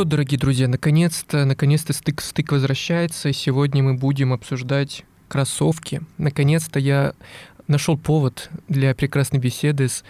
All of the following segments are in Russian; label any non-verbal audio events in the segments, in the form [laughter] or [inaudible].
Что, дорогие друзья, наконец-то, наконец-то стык стык возвращается. Сегодня мы будем обсуждать кроссовки. Наконец-то я нашел повод для прекрасной беседы с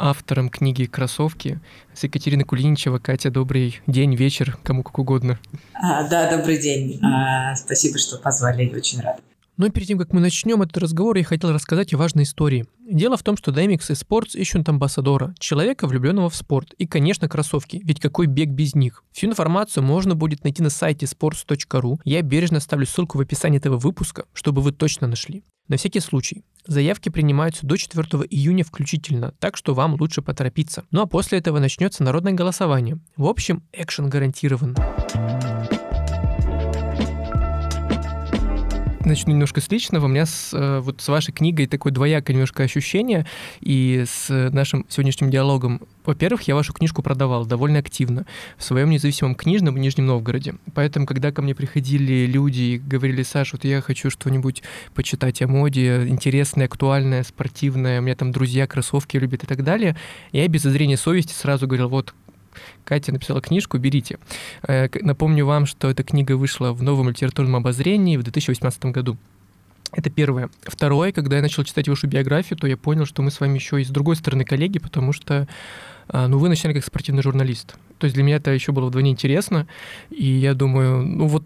автором книги «Кроссовки» с Екатериной Кулиничева. Катя, добрый день, вечер, кому как угодно. А, да, добрый день. А, спасибо, что позвали, очень рад. Но перед тем, как мы начнем этот разговор, я хотел рассказать о важной истории. Дело в том, что DMX и Sports ищут амбассадора, человека, влюбленного в спорт, и, конечно, кроссовки, ведь какой бег без них. Всю информацию можно будет найти на сайте sports.ru. Я бережно оставлю ссылку в описании этого выпуска, чтобы вы точно нашли. На всякий случай, заявки принимаются до 4 июня включительно, так что вам лучше поторопиться. Ну а после этого начнется народное голосование. В общем, экшен гарантирован. Начну немножко с личного. У меня с, э, вот с вашей книгой такое двоякое немножко ощущение, и с нашим сегодняшним диалогом. Во-первых, я вашу книжку продавал довольно активно в своем независимом книжном в Нижнем Новгороде. Поэтому, когда ко мне приходили люди и говорили, Саша, вот я хочу что-нибудь почитать о моде, интересное, актуальное, спортивное, у меня там друзья кроссовки любят и так далее, я без зазрения совести сразу говорил, вот Катя написала книжку, берите. Э, напомню вам, что эта книга вышла в новом литературном обозрении в 2018 году. Это первое. Второе, когда я начал читать вашу биографию, то я понял, что мы с вами еще и с другой стороны коллеги, потому что а, ну, вы начинали как спортивный журналист. То есть для меня это еще было вдвойне интересно, и я думаю, ну вот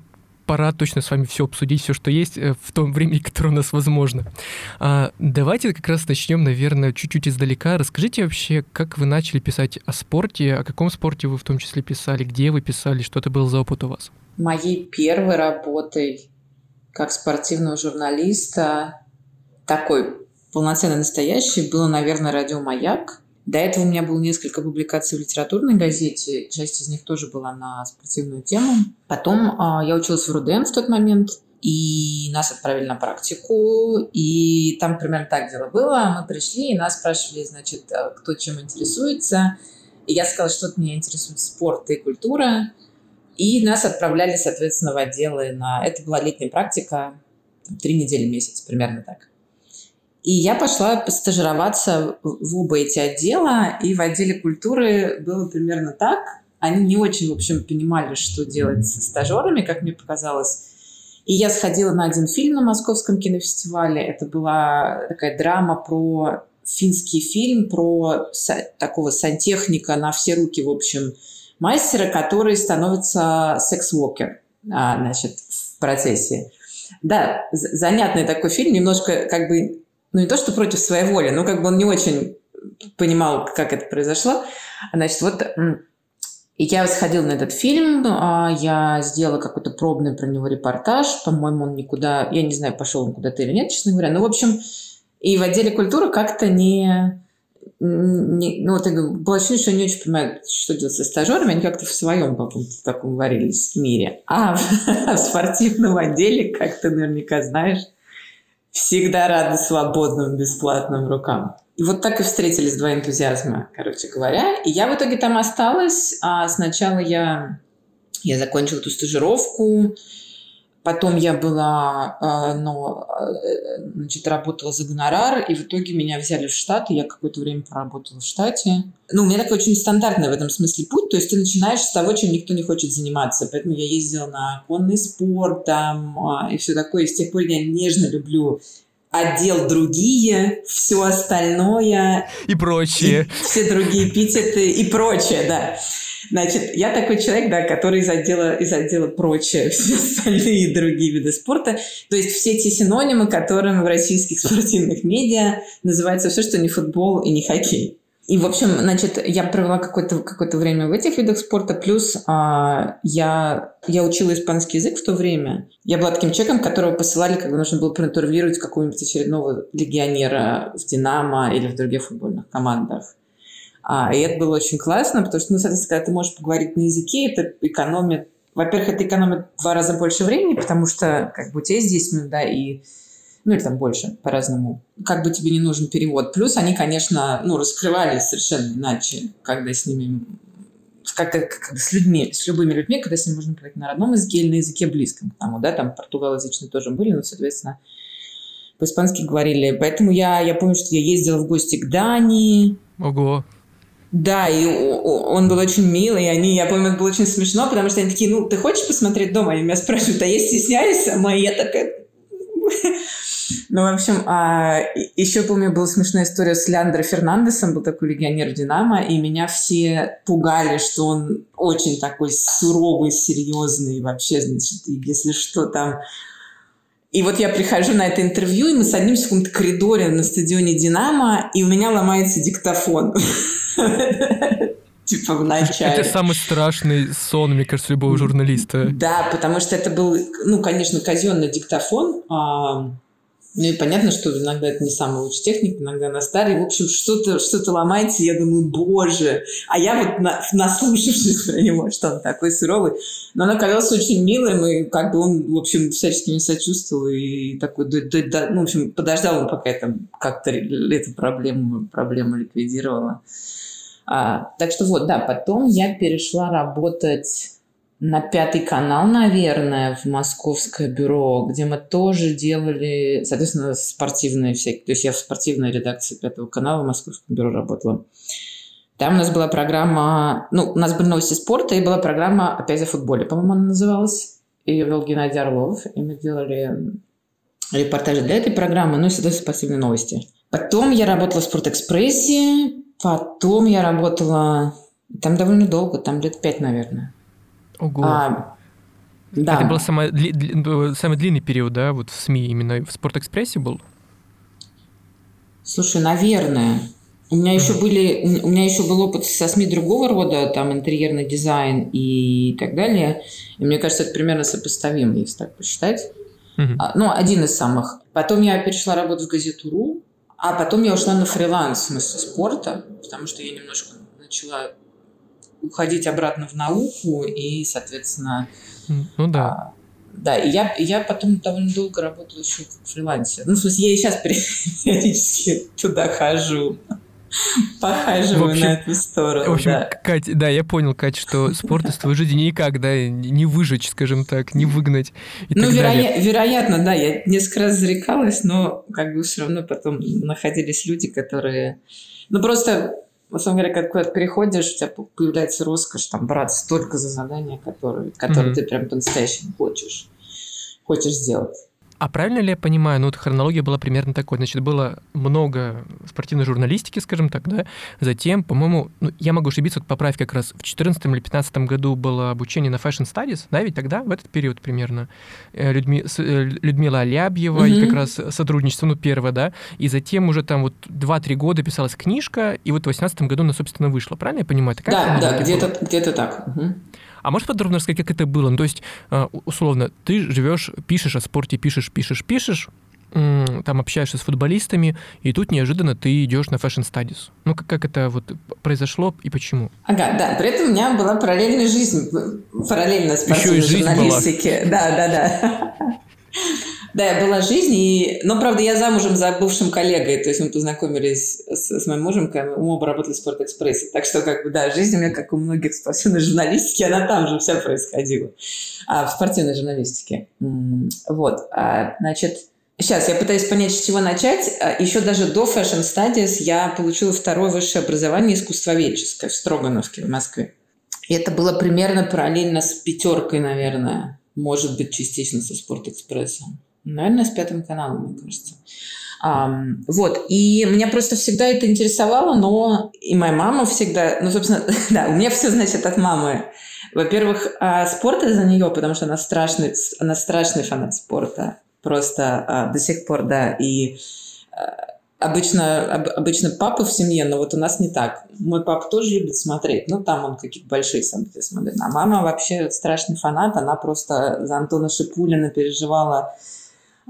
пора точно с вами все обсудить, все, что есть э, в том времени, [laughs] которое у нас возможно. А, давайте как раз начнем, наверное, чуть-чуть издалека. Расскажите вообще, как вы начали писать о спорте, о каком спорте вы в том числе писали, где вы писали, что это был за опыт у вас? Моей первой работой как спортивного журналиста, такой полноценный настоящий, было, наверное, радио «Маяк». До этого у меня было несколько публикаций в литературной газете, часть из них тоже была на спортивную тему. Потом а, я училась в РУДН в тот момент, и нас отправили на практику, и там примерно так дело было. Мы пришли, и нас спрашивали, значит, а, кто чем интересуется. И я сказала, что меня интересует спорт и культура. И нас отправляли, соответственно, в отделы на... Это была летняя практика, три недели, месяц, примерно так. И я пошла постажироваться в оба эти отдела, и в отделе культуры было примерно так. Они не очень, в общем, понимали, что делать со стажерами, как мне показалось. И я сходила на один фильм на Московском кинофестивале. Это была такая драма про финский фильм, про такого сантехника на все руки, в общем, мастера, который становится секс-вокер, а, значит, в процессе. Да, занятный такой фильм, немножко как бы ну не то, что против своей воли, но как бы он не очень понимал, как это произошло. Значит, вот и я сходила на этот фильм, а, я сделала какой-то пробный про него репортаж, по-моему, он никуда, я не знаю, пошел он куда-то или нет, честно говоря, но, в общем, и в отделе культуры как-то не, не ну, вот было ощущение, что они не очень понимают, что делать со стажерами, они как-то в своем каком-то таком варились мире. А в [laughs] спортивном отделе, как ты наверняка знаешь, всегда рады свободным, бесплатным рукам. И вот так и встретились два энтузиазма, короче говоря. И я в итоге там осталась. А сначала я, я закончила эту стажировку, Потом я была, ну, значит, работала за гонорар, и в итоге меня взяли в штат, и я какое-то время проработала в штате. Ну, у меня такой очень стандартный в этом смысле путь, то есть ты начинаешь с того, чем никто не хочет заниматься. Поэтому я ездила на конный спорт там а, и все такое. И с тех пор я нежно люблю отдел другие, все остальное. И прочее. И все другие эпитеты и прочее, да. Значит, я такой человек, да, который из отдела, из отдела прочее, [laughs] все остальные другие виды спорта. То есть все те синонимы, которыми в российских спортивных медиа называется все, что не футбол и не хоккей. И, в общем, значит, я провела какое-то какое время в этих видах спорта, плюс а, я, я учила испанский язык в то время. Я была таким человеком, которого посылали, когда нужно было проинтервьюировать какого-нибудь очередного легионера в «Динамо» или в других футбольных командах. А, и это было очень классно, потому что, ну, соответственно, когда ты можешь поговорить на языке, это экономит... Во-первых, это экономит в два раза больше времени, потому что как бы у тебя есть 10 минут, да, и ну или там больше, по-разному. Как бы тебе не нужен перевод. Плюс они, конечно, ну, раскрывались совершенно иначе, когда с ними как, как, как с людьми, с любыми людьми, когда с ними можно говорить на родном языке или на языке близком к тому, да, там португалоязычные тоже были, но, соответственно, по-испански говорили. Поэтому я, я помню, что я ездила в гости к Дании. Ого. Да, и он был очень милый, и они, я помню, это было очень смешно, потому что они такие, ну, ты хочешь посмотреть дома? Они меня спрашивают, а я стесняюсь сама? И я такая... [laughs] Ну, в общем, а, еще помню, была смешная история с Леандро Фернандесом, был такой легионер Динамо, и меня все пугали, что он очень такой суровый, серьезный, вообще, значит, если что там и вот я прихожу на это интервью, и мы садимся в каком-то коридоре на стадионе «Динамо», и у меня ломается диктофон. Типа в начале. Это самый страшный сон, мне кажется, любого журналиста. Да, потому что это был, ну, конечно, казенный диктофон, а, ну и понятно, что иногда это не самая лучшая техника, иногда она старая. В общем, что-то что ломается, я думаю, боже. А я вот на, наслушавшись про него, что он такой суровый. Но он оказался очень милым, и как бы он, в общем, всячески мне сочувствовал. И такой, да, да, да, ну, в общем, подождал он, пока я там как-то эту проблему, проблему ликвидировала. А, так что вот, да, потом я перешла работать на пятый канал, наверное, в московское бюро, где мы тоже делали, соответственно, спортивные всякие. То есть я в спортивной редакции пятого канала в московском бюро работала. Там у нас была программа, ну, у нас были новости спорта, и была программа «Опять о футболе», по-моему, она называлась. Ее вел Геннадий Орлов, и мы делали репортажи для этой программы, ну и, соответственно, спортивные новости. Потом я работала в «Спортэкспрессе», потом я работала... Там довольно долго, там лет пять, наверное. Ого. А, да. Это был самый, дли, самый длинный период, да, вот в СМИ, именно в Спортэкспрессе был? Слушай, наверное. У меня еще были, у меня еще был опыт со СМИ другого рода, там интерьерный дизайн и так далее. И мне кажется, это примерно сопоставимо, если так посчитать. Uh-huh. Ну, один из самых. Потом я перешла работать в газету РУ, а потом я ушла на фриланс в смысле спорта, потому что я немножко начала уходить обратно в науку и, соответственно... Ну да. А, да, и я, я потом довольно долго работала еще в фрилансе. Ну, в смысле, я и сейчас [laughs] периодически туда хожу. [laughs] Похаживаю общем, на эту сторону. В общем, да. Кать, да, я понял, Кать, что спорт из твоей жизни никак, да, не выжечь, скажем так, не выгнать. И ну, вероя- вероятно, да, я несколько раз зарекалась, но как бы все равно потом находились люди, которые... Ну, просто на самом деле, когда куда-то переходишь, у тебя появляется роскошь там браться только за задания, которые, которые mm-hmm. ты прям по-настоящему хочешь, хочешь сделать. А правильно ли я понимаю, ну вот хронология была примерно такой, значит, было много спортивной журналистики, скажем так, да, затем, по-моему, ну, я могу ошибиться, вот поправь как раз, в 14 или 15 году было обучение на Fashion Studies, да, ведь тогда, в этот период примерно, э, Людми, э, Людмила Алябьева, mm-hmm. и как раз сотрудничество, ну, первое, да, и затем уже там вот 2-3 года писалась книжка, и вот в 18 году она, собственно, вышла, правильно я понимаю? Такая да, да, где-то, где-то так. Угу. А можешь подробно рассказать, как это было? Ну, то есть, э, условно, ты живешь, пишешь о спорте, пишешь, пишешь, пишешь, там общаешься с футболистами, и тут неожиданно ты идешь на Fashion Studies. Ну, как, как это вот произошло и почему? Ага, да. При этом у меня была параллельная жизнь, параллельно спортивной журналистике. Да, да, да. [laughs] Да, была жизнь, и... но, правда, я замужем за бывшим коллегой, то есть мы познакомились с, с моим мужем, когда мы оба работали в Спортэкспрессе. Так что, как бы, да, жизнь у меня, как у многих спортивной журналистики, она там же вся происходила, а, в спортивной журналистике. Вот, а, значит, Сейчас я пытаюсь понять, с чего начать. А, Еще даже до Fashion Studies я получила второе высшее образование искусствоведческое в Строгановке в Москве. И это было примерно параллельно с пятеркой, наверное. Может быть, частично со Спортэкспрессом. Наверное, с пятым каналом, мне кажется. Um, вот, и меня просто всегда это интересовало, но и моя мама всегда, ну, собственно, [laughs] да, у меня все, значит, от мамы. Во-первых, а спорт из-за нее, потому что она страшный, она страшный фанат спорта, просто а, до сих пор, да, и а, обычно, об, обычно папа в семье, но вот у нас не так. Мой папа тоже любит смотреть, ну, там он какие-то большие события смотрит. А мама вообще страшный фанат, она просто за Антона Шипулина переживала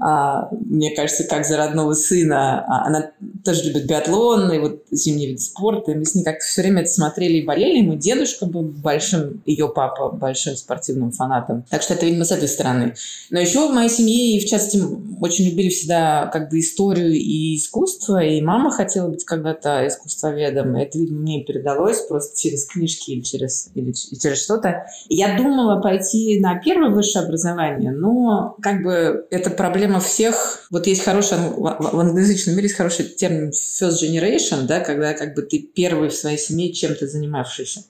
мне кажется, как за родного сына. А, она тоже любит биатлон и вот зимний вид спорта. И мы с ней как-то все время это смотрели и болели. И мой дедушка был большим, ее папа большим спортивным фанатом. Так что это, видимо, с этой стороны. Но еще в моей семье, и в частности очень любили всегда как бы историю и искусство, и мама хотела быть когда-то искусствоведом. Это, видимо, мне передалось просто через книжки или через, или через что-то. Я думала пойти на первое высшее образование, но как бы это проблема всех. Вот есть хороший, в англоязычном мире есть хороший термин first generation, да, когда как бы ты первый в своей семье чем-то занимавшийся.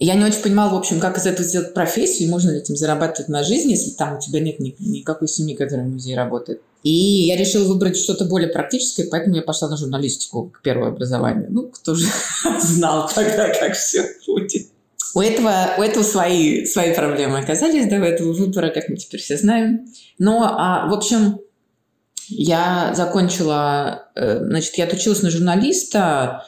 Я не очень понимала, в общем, как из этого сделать профессию, можно ли этим зарабатывать на жизнь, если там у тебя нет ни, никакой семьи, которая в музее работает. И я решила выбрать что-то более практическое, поэтому я пошла на журналистику, к первое образование. Ну, кто же [laughs] знал тогда, как все будет. У этого, у этого свои, свои проблемы оказались, да, у этого выбора, как мы теперь все знаем. Но, а, в общем, я закончила, э, значит, я отучилась на журналиста,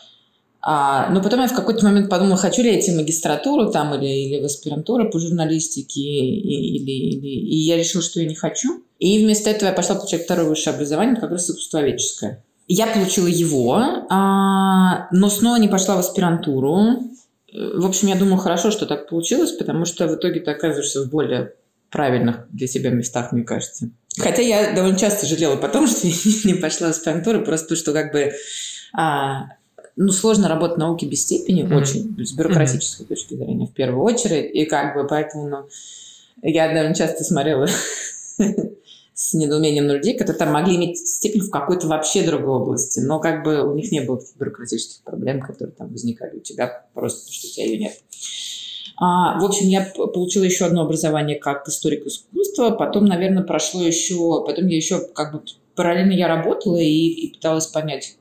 а, но потом я в какой-то момент подумала, хочу ли я идти в магистратуру там или, или в аспирантуру по журналистике, и, или, или, и я решила, что я не хочу. И вместо этого я пошла получать второе высшее образование, как раз искусствоведческое. Я получила его, а, но снова не пошла в аспирантуру. В общем, я думаю, хорошо, что так получилось, потому что в итоге ты оказываешься в более правильных для себя местах, мне кажется. Хотя я довольно часто жалела потом, [laughs] что я не пошла в аспирантуру, просто потому что как бы а, ну, сложно работать в науке без степени, mm-hmm. очень, с бюрократической mm-hmm. точки зрения, в первую очередь. И как бы поэтому, ну, я довольно часто смотрела [laughs] с недоумением на людей, которые там могли иметь степень в какой-то вообще другой области, но как бы у них не было бюрократических проблем, которые там возникали у тебя, просто что у тебя ее нет. А, в общем, я получила еще одно образование как историк искусства, потом, наверное, прошло еще, потом я еще как бы параллельно я работала и, и пыталась понять,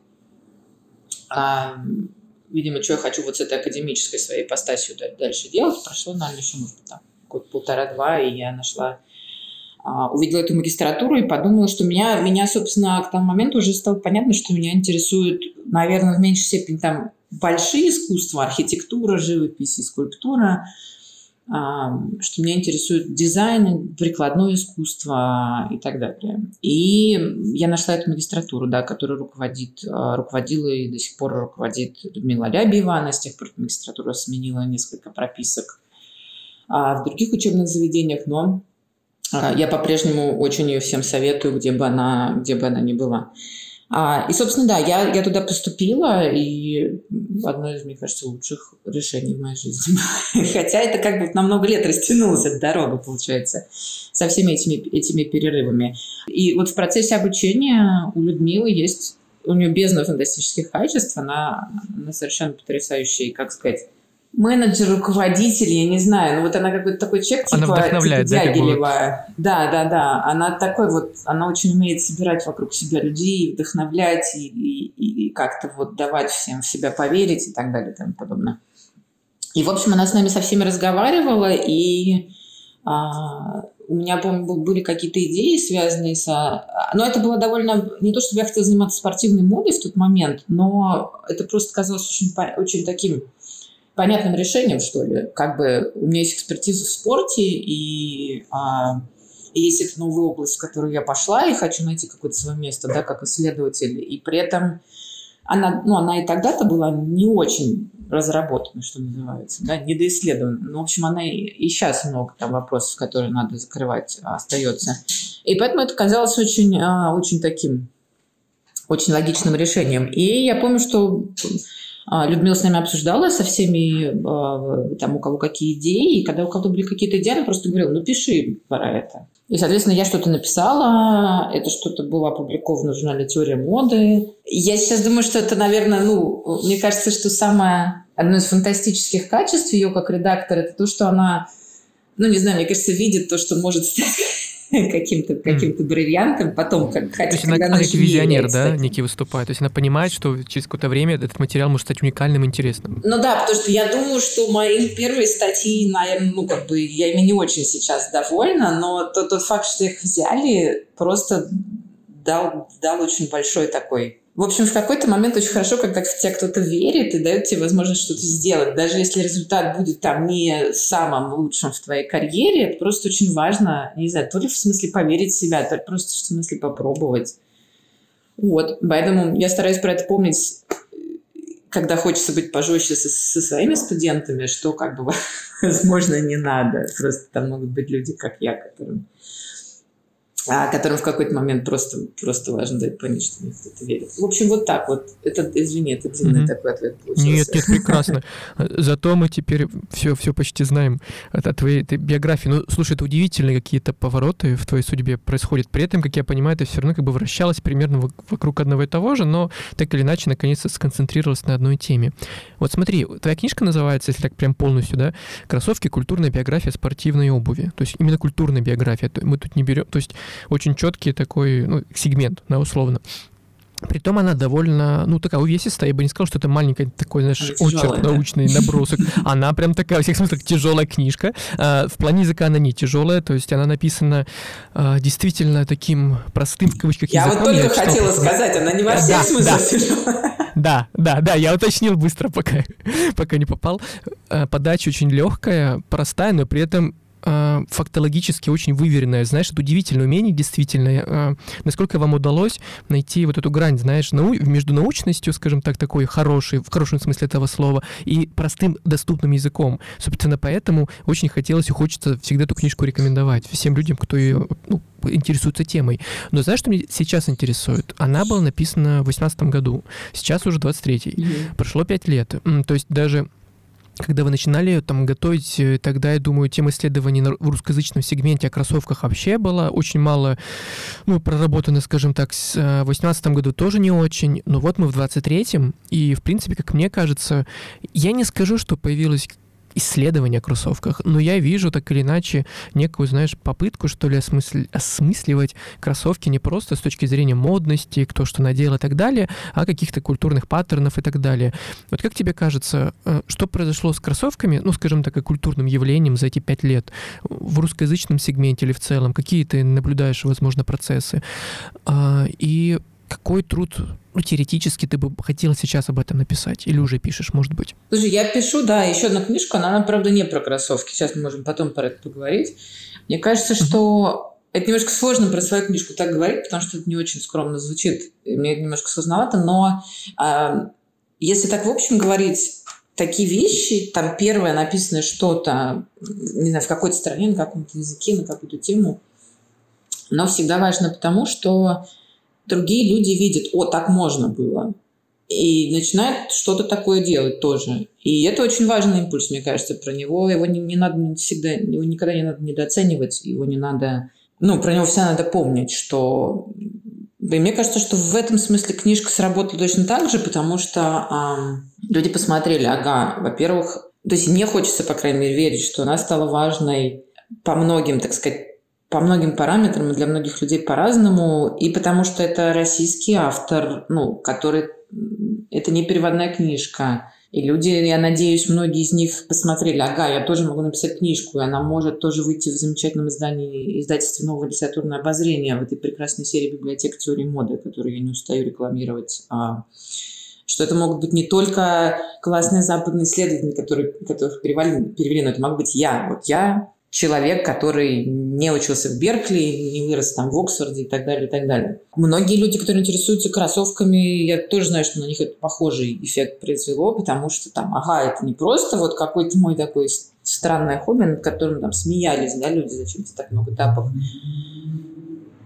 а, видимо, что я хочу вот с этой академической своей ипостасью дальше делать. Прошло, наверное, еще, может там, год полтора-два, и я нашла увидела эту магистратуру и подумала, что меня, меня, собственно, к тому моменту уже стало понятно, что меня интересует, наверное, в меньшей степени там большие искусства, архитектура, живопись и скульптура, что меня интересует дизайн, прикладное искусство и так далее. И я нашла эту магистратуру, да, которую руководит, а, руководила и до сих пор руководит Людмила Рябьева. Она с тех пор магистратура сменила несколько прописок а, в других учебных заведениях, но а, я по-прежнему очень ее всем советую, где бы она, где бы она ни была. А, и, собственно, да, я, я туда поступила, и одно из, мне кажется, лучших решений в моей жизни. [laughs] Хотя это как бы на много лет растянулась эта дорога, получается, со всеми этими, этими перерывами. И вот в процессе обучения у Людмилы есть, у нее бездна фантастических качеств, она, она совершенно потрясающая, как сказать, менеджер, руководитель, я не знаю, ну вот она какой-то такой человек, она типа, вдохновляет, типа Дягилева. Да, да, да, она такой вот, она очень умеет собирать вокруг себя людей, вдохновлять и, и, и как-то вот давать всем в себя поверить и так далее и тому подобное. И, в общем, она с нами со всеми разговаривала, и а, у меня, помню, были какие-то идеи, связанные с... Но это было довольно... Не то, чтобы я хотела заниматься спортивной модой в тот момент, но это просто казалось очень, очень таким понятным решением, что ли. Как бы у меня есть экспертиза в спорте, и, а, и есть эта новая область, в которую я пошла, и хочу найти какое-то свое место, да, как исследователь. И при этом она, ну, она и тогда-то была не очень разработана, что называется, да, недоисследована. Ну, в общем, она и, и сейчас много там вопросов, которые надо закрывать, остается. И поэтому это казалось очень, а, очень таким, очень логичным решением. И я помню, что а, Людмила с нами обсуждала со всеми, а, там, у кого какие идеи, и когда у кого-то были какие-то идеи, она просто говорила, ну, пиши про это. И, соответственно, я что-то написала, это что-то было опубликовано в журнале «Теория моды». Я сейчас думаю, что это, наверное, ну, мне кажется, что самое, одно из фантастических качеств ее как редактора, это то, что она, ну, не знаю, мне кажется, видит то, что может стать [laughs] [laughs] каким-то каким бриллиантом, потом, как, хотя, То есть когда она, она некий визионер, да, некий выступает. То есть она понимает, что через какое-то время этот материал может стать уникальным, интересным. Ну да, потому что я думаю, что мои первые статьи, наверное, ну как бы я ими не очень сейчас довольна, но тот, тот факт, что их взяли, просто дал, дал очень большой такой в общем, в какой-то момент очень хорошо, когда в тебя кто-то верит и дает тебе возможность что-то сделать. Даже если результат будет там не самым лучшим в твоей карьере, это просто очень важно, не знаю, то ли в смысле поверить в себя, то ли просто в смысле попробовать. Вот, поэтому я стараюсь про это помнить, когда хочется быть пожестче со, со своими студентами, что как бы, [laughs] возможно, не надо. Просто там могут быть люди, как я, которым а которым в какой-то момент просто, просто важно дать понять, что мне кто-то верит. В общем, вот так вот. Это, извини, это длинный mm-hmm. такой ответ получился. Нет, нет, прекрасно. [laughs] Зато мы теперь все, все почти знаем от твоей этой биографии. Ну, слушай, это удивительные какие-то повороты в твоей судьбе происходят. При этом, как я понимаю, ты все равно как бы вращалась примерно вокруг одного и того же, но так или иначе, наконец-то сконцентрировалась на одной теме. Вот смотри, твоя книжка называется, если так прям полностью, да, «Кроссовки. Культурная биография спортивной обуви». То есть именно культурная биография. Мы тут не берем... То есть очень четкий такой ну, сегмент, да, условно. Притом она довольно, ну, такая увесистая. Я бы не сказал, что это маленький такой, знаешь, очерк научный набросок. Она прям такая, во всех смыслах, тяжелая книжка. А, в плане языка она не тяжелая, то есть она написана а, действительно таким простым, в кавычках, я языком. Я вот только хотела сказать, она не во всех да, смыслах да. тяжелая. Да, да, да, я уточнил быстро, пока, пока не попал. А, подача очень легкая, простая, но при этом э, фактологически очень выверенная. Знаешь, это удивительное умение, действительно. Э, насколько вам удалось найти вот эту грань, знаешь, нау между научностью, скажем так, такой хорошей, в хорошем смысле этого слова, и простым доступным языком. Собственно, поэтому очень хотелось и хочется всегда эту книжку рекомендовать всем людям, кто ее ну, интересуется темой. Но знаешь, что меня сейчас интересует? Она была написана в 18 году, сейчас уже 23-й. Mm-hmm. Прошло 5 лет. То есть даже когда вы начинали там готовить, э, тогда, я думаю, тем исследований в русскоязычном сегменте о кроссовках вообще было очень мало, ну, проработано, скажем так, э, в 2018 году тоже не очень, но вот мы в 23-м, и, в принципе, как мне кажется, я не скажу, что появилась исследования о кроссовках, но я вижу так или иначе некую, знаешь, попытку, что ли, осмысль... осмысливать кроссовки не просто с точки зрения модности, кто что надел и так далее, а каких-то культурных паттернов и так далее. Вот как тебе кажется, э, что произошло с кроссовками, ну, скажем так, и культурным явлением за эти пять лет в русскоязычном сегменте или в целом? Какие ты наблюдаешь, возможно, процессы? А, и какой труд, ну, теоретически ты бы хотела сейчас об этом написать? Или уже пишешь, может быть? Слушай, я пишу, да, еще одну книжку, но она, правда, не про кроссовки. Сейчас мы можем потом про это поговорить. Мне кажется, что это немножко сложно про свою книжку так говорить, потому что это не очень скромно звучит. И мне это немножко сложновато, но э, если так в общем говорить, такие вещи, там первое написано что-то, не знаю, в какой-то стране, на каком-то языке, на какую-то тему, но всегда важно потому, что другие люди видят, о, так можно было. И начинают что-то такое делать тоже. И это очень важный импульс, мне кажется, про него. Его не, не надо всегда, его никогда не надо недооценивать, его не надо... Ну, про него всегда надо помнить, что... И мне кажется, что в этом смысле книжка сработала точно так же, потому что эм, люди посмотрели, ага, во-первых, то есть мне хочется, по крайней мере, верить, что она стала важной по многим, так сказать, по многим параметрам и для многих людей по-разному, и потому что это российский автор, ну, который... Это не переводная книжка. И люди, я надеюсь, многие из них посмотрели, ага, я тоже могу написать книжку, и она может тоже выйти в замечательном издании издательстве «Новое литературное обозрение» в этой прекрасной серии «Библиотека теории моды», которую я не устаю рекламировать. А, что это могут быть не только классные западные исследователи, которые, которых перевели, перевели, но это могу быть я. Вот я человек, который не учился в Беркли, не вырос там в Оксфорде и так далее, и так далее. Многие люди, которые интересуются кроссовками, я тоже знаю, что на них это похожий эффект произвело, потому что там, ага, это не просто вот какой-то мой такой странное хобби, над которым там смеялись, да, люди, зачем тебе так много тапок.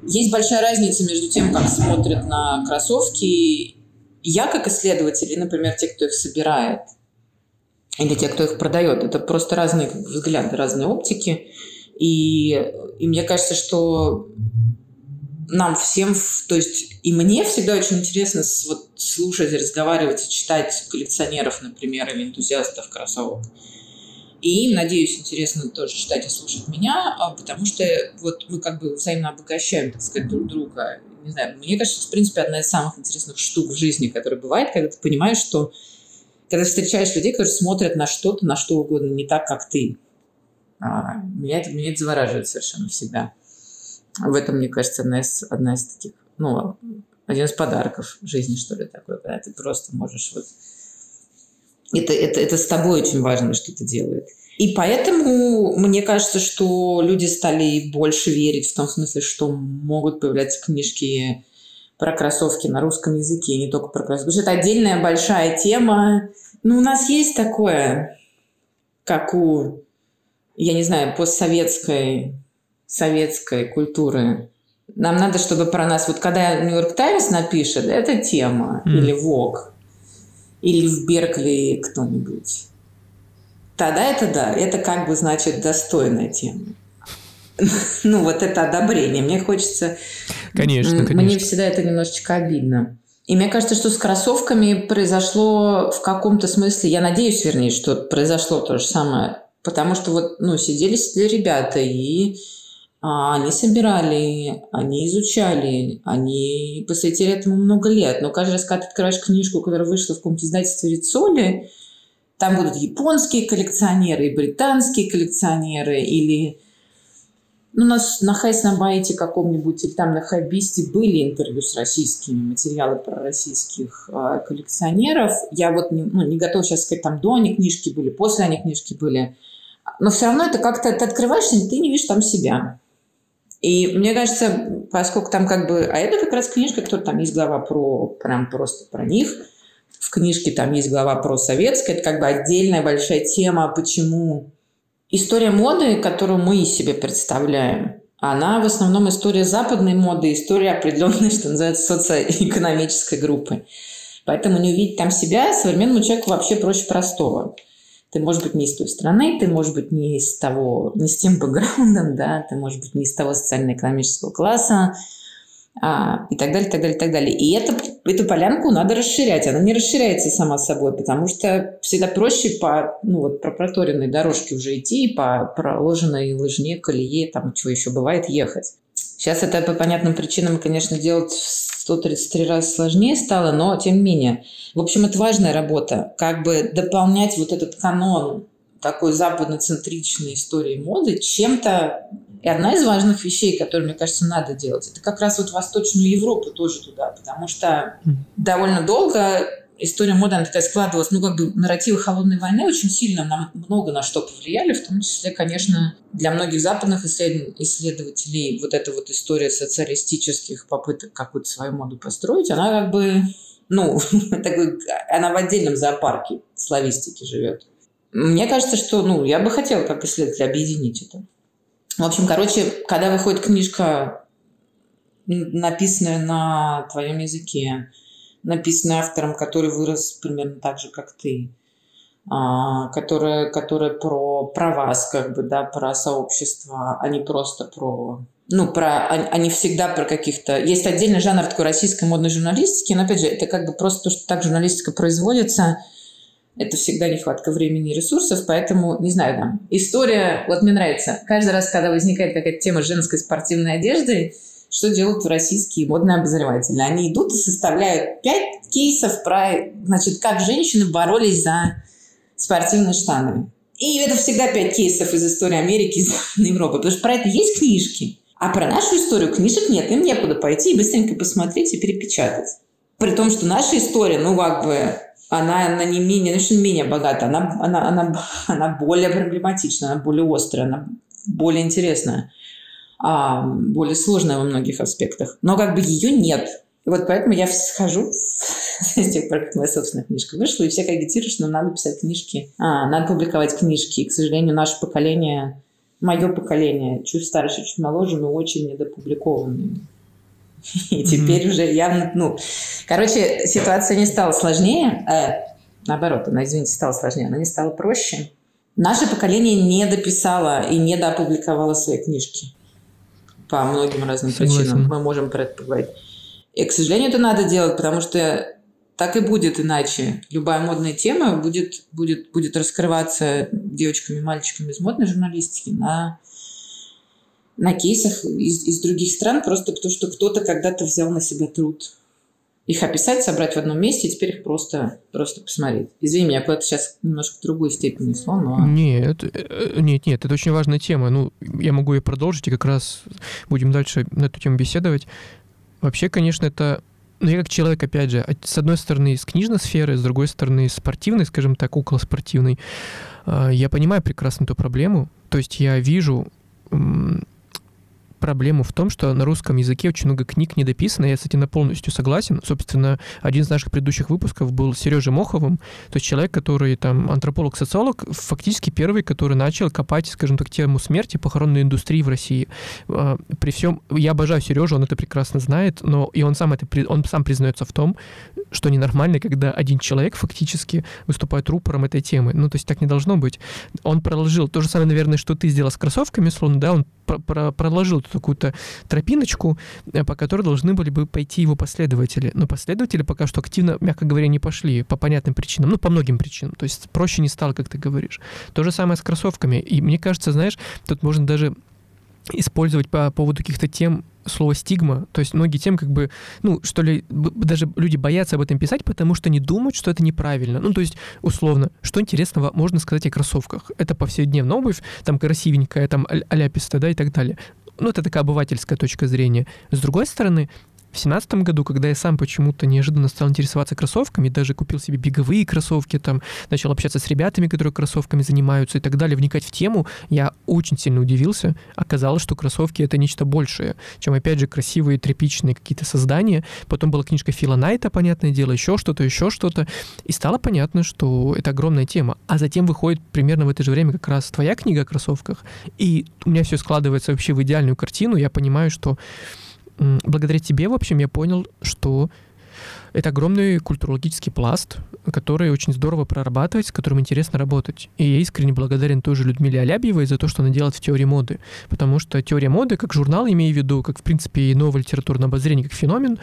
Есть большая разница между тем, как смотрят на кроссовки. Я, как исследователь, и, например, те, кто их собирает – или те, кто их продает. Это просто разные взгляды, разные оптики. И, и мне кажется, что нам всем, то есть и мне всегда очень интересно вот, слушать, разговаривать и читать коллекционеров, например, или энтузиастов кроссовок. И им, надеюсь, интересно тоже читать и слушать меня, а, потому что вот мы как бы взаимно обогащаем, так сказать, друг друга. Не знаю, мне кажется, в принципе, одна из самых интересных штук в жизни, которая бывает, когда ты понимаешь, что когда встречаешь людей, которые смотрят на что-то, на что угодно, не так, как ты. А, меня, это, меня это завораживает совершенно всегда. В этом, мне кажется, одна из, одна из таких, ну, один из подарков жизни, что ли, такой, когда ты просто можешь вот... Это, это, это с тобой очень важно, что это делает. И поэтому мне кажется, что люди стали больше верить в том смысле, что могут появляться книжки про кроссовки на русском языке, не только про кроссовки. Это отдельная большая тема. Ну, у нас есть такое, как у, я не знаю, постсоветской советской культуры Нам надо, чтобы про нас... Вот когда Нью-Йорк Таймс напишет, это тема, mm. или ВОК, или в Беркли кто-нибудь. Тогда это да, это как бы, значит, достойная тема. [laughs] Ну, вот это одобрение. Мне хочется... Конечно, конечно. Мне всегда это немножечко обидно. И мне кажется, что с кроссовками произошло в каком-то смысле, я надеюсь, вернее, что произошло то же самое, потому что вот, ну, сидели, сидели ребята, и а, они собирали, они изучали, они посвятили этому много лет. Но каждый раз, когда ты открываешь книжку, которая вышла в каком-то издательстве Рицоли, там будут японские коллекционеры и британские коллекционеры, или ну, у нас на Хайснабайте каком-нибудь или там на Хайбисте были интервью с российскими, материалы про российских э, коллекционеров. Я вот не, ну, не готова сейчас сказать, там до они книжки были, после они книжки были. Но все равно это как-то, ты открываешься, ты не видишь там себя. И мне кажется, поскольку там как бы... А это как раз книжка, которая там есть глава про... Прям просто про них. В книжке там есть глава про советское. Это как бы отдельная большая тема, почему История моды, которую мы себе представляем, она в основном история западной моды, история определенной, [laughs] что называется, социоэкономической группы. Поэтому не увидеть там себя современному человеку вообще проще простого. Ты, может быть, не из той страны, ты, может быть, не из того, не с тем [laughs] бэкграундом, да, ты, может быть, не из того социально-экономического класса, а, и так далее, так далее, так далее. И это, эту полянку надо расширять. Она не расширяется сама собой, потому что всегда проще по ну, вот, проторенной дорожке уже идти, по проложенной лыжне, колее, там чего еще бывает, ехать. Сейчас это по понятным причинам, конечно, делать в 133 раз сложнее стало, но тем не менее. В общем, это важная работа. Как бы дополнять вот этот канон такой западноцентричной истории моды чем-то и одна из важных вещей, которые, мне кажется, надо делать, это как раз вот Восточную Европу тоже туда, потому что довольно долго история моды, она такая складывалась, ну, как бы нарративы холодной войны очень сильно нам много на что повлияли, в том числе, конечно, для многих западных исследователей вот эта вот история социалистических попыток какую-то свою моду построить, она как бы, ну, [laughs] такой, она в отдельном зоопарке славистики живет. Мне кажется, что, ну, я бы хотела как исследователь объединить это. В общем, короче, когда выходит книжка, написанная на твоем языке, написанная автором, который вырос примерно так же, как ты, а, которая, которая про, про вас, как бы, да, про сообщество, а не просто про... Ну, про, они всегда про каких-то... Есть отдельный жанр такой российской модной журналистики, но, опять же, это как бы просто то, что так журналистика производится – это всегда нехватка времени и ресурсов, поэтому, не знаю, там, история, вот мне нравится, каждый раз, когда возникает какая-то тема женской спортивной одежды, что делают российские модные обозреватели? Они идут и составляют пять кейсов про, значит, как женщины боролись за спортивные штаны. И это всегда пять кейсов из истории Америки, из Европы, потому что про это есть книжки. А про нашу историю книжек нет, им некуда пойти и быстренько посмотреть и перепечатать. При том, что наша история, ну, как бы, она, она не менее, ну, что менее богата, она, она, она, она более проблематична, она более острая, она более интересная, а, более сложная во многих аспектах. Но как бы ее нет. И вот поэтому я схожу [laughs] с тех пор, как моя собственная книжка вышла, и всех агитирую, что надо писать книжки, а, надо публиковать книжки. И, к сожалению, наше поколение, мое поколение, чуть старше, чуть моложе, но очень недопубликованные. [laughs] И теперь mm-hmm. уже явно, ну, короче, ситуация не стала сложнее, э, наоборот, она, извините, стала сложнее, она не стала проще. Наше поколение не дописало и не доопубликовало свои книжки по многим разным Согласен. причинам. Мы можем про это поговорить. И, к сожалению, это надо делать, потому что так и будет иначе. Любая модная тема будет, будет, будет раскрываться девочками и мальчиками из модной журналистики на на кейсах из, из других стран, просто потому что кто-то когда-то взял на себя труд их описать, собрать в одном месте, и теперь их просто, просто посмотреть. Извини меня, куда-то сейчас немножко в другую степень несло, но... Нет, э, нет, нет, это очень важная тема. Ну, я могу ее продолжить, и как раз будем дальше на эту тему беседовать. Вообще, конечно, это ну, я как человек, опять же, с одной стороны, из книжной сферы, с другой стороны, спортивной, скажем так, около спортивной, а, я понимаю прекрасно эту проблему. То есть я вижу проблему в том, что на русском языке очень много книг не дописано, я с этим полностью согласен. Собственно, один из наших предыдущих выпусков был Сережа Моховым, то есть человек, который там антрополог-социолог, фактически первый, который начал копать, скажем так, тему смерти похоронной индустрии в России. А, при всем, я обожаю Сережу, он это прекрасно знает, но и он сам это, он сам признается в том, что ненормально, когда один человек фактически выступает рупором этой темы. Ну, то есть так не должно быть. Он проложил то же самое, наверное, что ты сделал с кроссовками, словно, да, он про про проложил какую-то тропиночку, э, по которой должны были бы пойти его последователи. Но последователи пока что активно, мягко говоря, не пошли по понятным причинам, ну, по многим причинам. То есть проще не стало, как ты говоришь. То же самое с кроссовками. И мне кажется, знаешь, тут можно даже использовать по поводу каких-то тем слово стигма, то есть многие тем как бы, ну, что ли, даже люди боятся об этом писать, потому что не думают, что это неправильно. Ну, то есть, условно, что интересного можно сказать о кроссовках? Это повседневная обувь, там красивенькая, там аляпистая, да, и так далее. Ну, это такая обывательская точка зрения. С другой стороны, в семнадцатом году, когда я сам почему-то неожиданно стал интересоваться кроссовками, даже купил себе беговые кроссовки, там, начал общаться с ребятами, которые кроссовками занимаются и так далее, вникать в тему, я очень сильно удивился. Оказалось, что кроссовки — это нечто большее, чем, опять же, красивые тряпичные какие-то создания. Потом была книжка Фила Найта, понятное дело, еще что-то, еще что-то. И стало понятно, что это огромная тема. А затем выходит примерно в это же время как раз твоя книга о кроссовках. И у меня все складывается вообще в идеальную картину. Я понимаю, что благодаря тебе, в общем, я понял, что это огромный культурологический пласт, который очень здорово прорабатывать, с которым интересно работать. И я искренне благодарен тоже Людмиле Алябьевой за то, что она делает в теории моды. Потому что теория моды, как журнал, имею в виду, как, в принципе, и новое литературное обозрение, как феномен,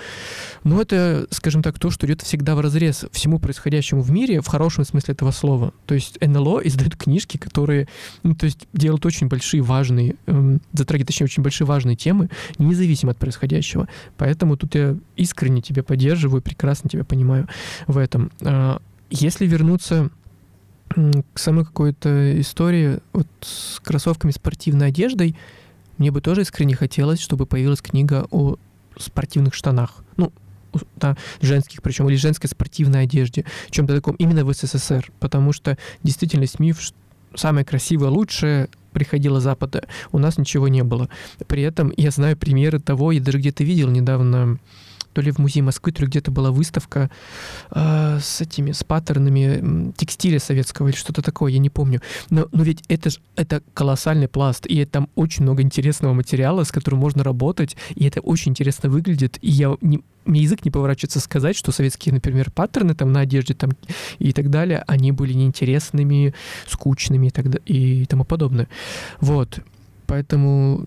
ну, это, скажем так, то, что идет всегда в разрез всему происходящему в мире в хорошем смысле этого слова. То есть НЛО издают книжки, которые, ну, то есть делают очень большие, важные, эм, затрагивают, точнее, очень большие, важные темы, независимо от происходящего. Поэтому тут я искренне тебя поддерживаю, прекрасно тебя понимаю в этом. А, если вернуться к самой какой-то истории вот с кроссовками спортивной одеждой, мне бы тоже искренне хотелось, чтобы появилась книга о спортивных штанах. Ну, да, женских, причем или женской спортивной одежде, чем-то таком именно в СССР, потому что действительно миф, самое красивое, лучшее приходило Запада, у нас ничего не было. При этом я знаю примеры того, я даже где-то видел недавно то ли в музее Москвы, то ли где-то была выставка э, с этими, с паттернами текстиля советского или что-то такое, я не помню. Но, но ведь это, это колоссальный пласт, и там очень много интересного материала, с которым можно работать, и это очень интересно выглядит, и я не, мне язык не поворачивается сказать, что советские, например, паттерны там на одежде там и так далее, они были неинтересными, скучными и, так, и тому подобное. Вот. Поэтому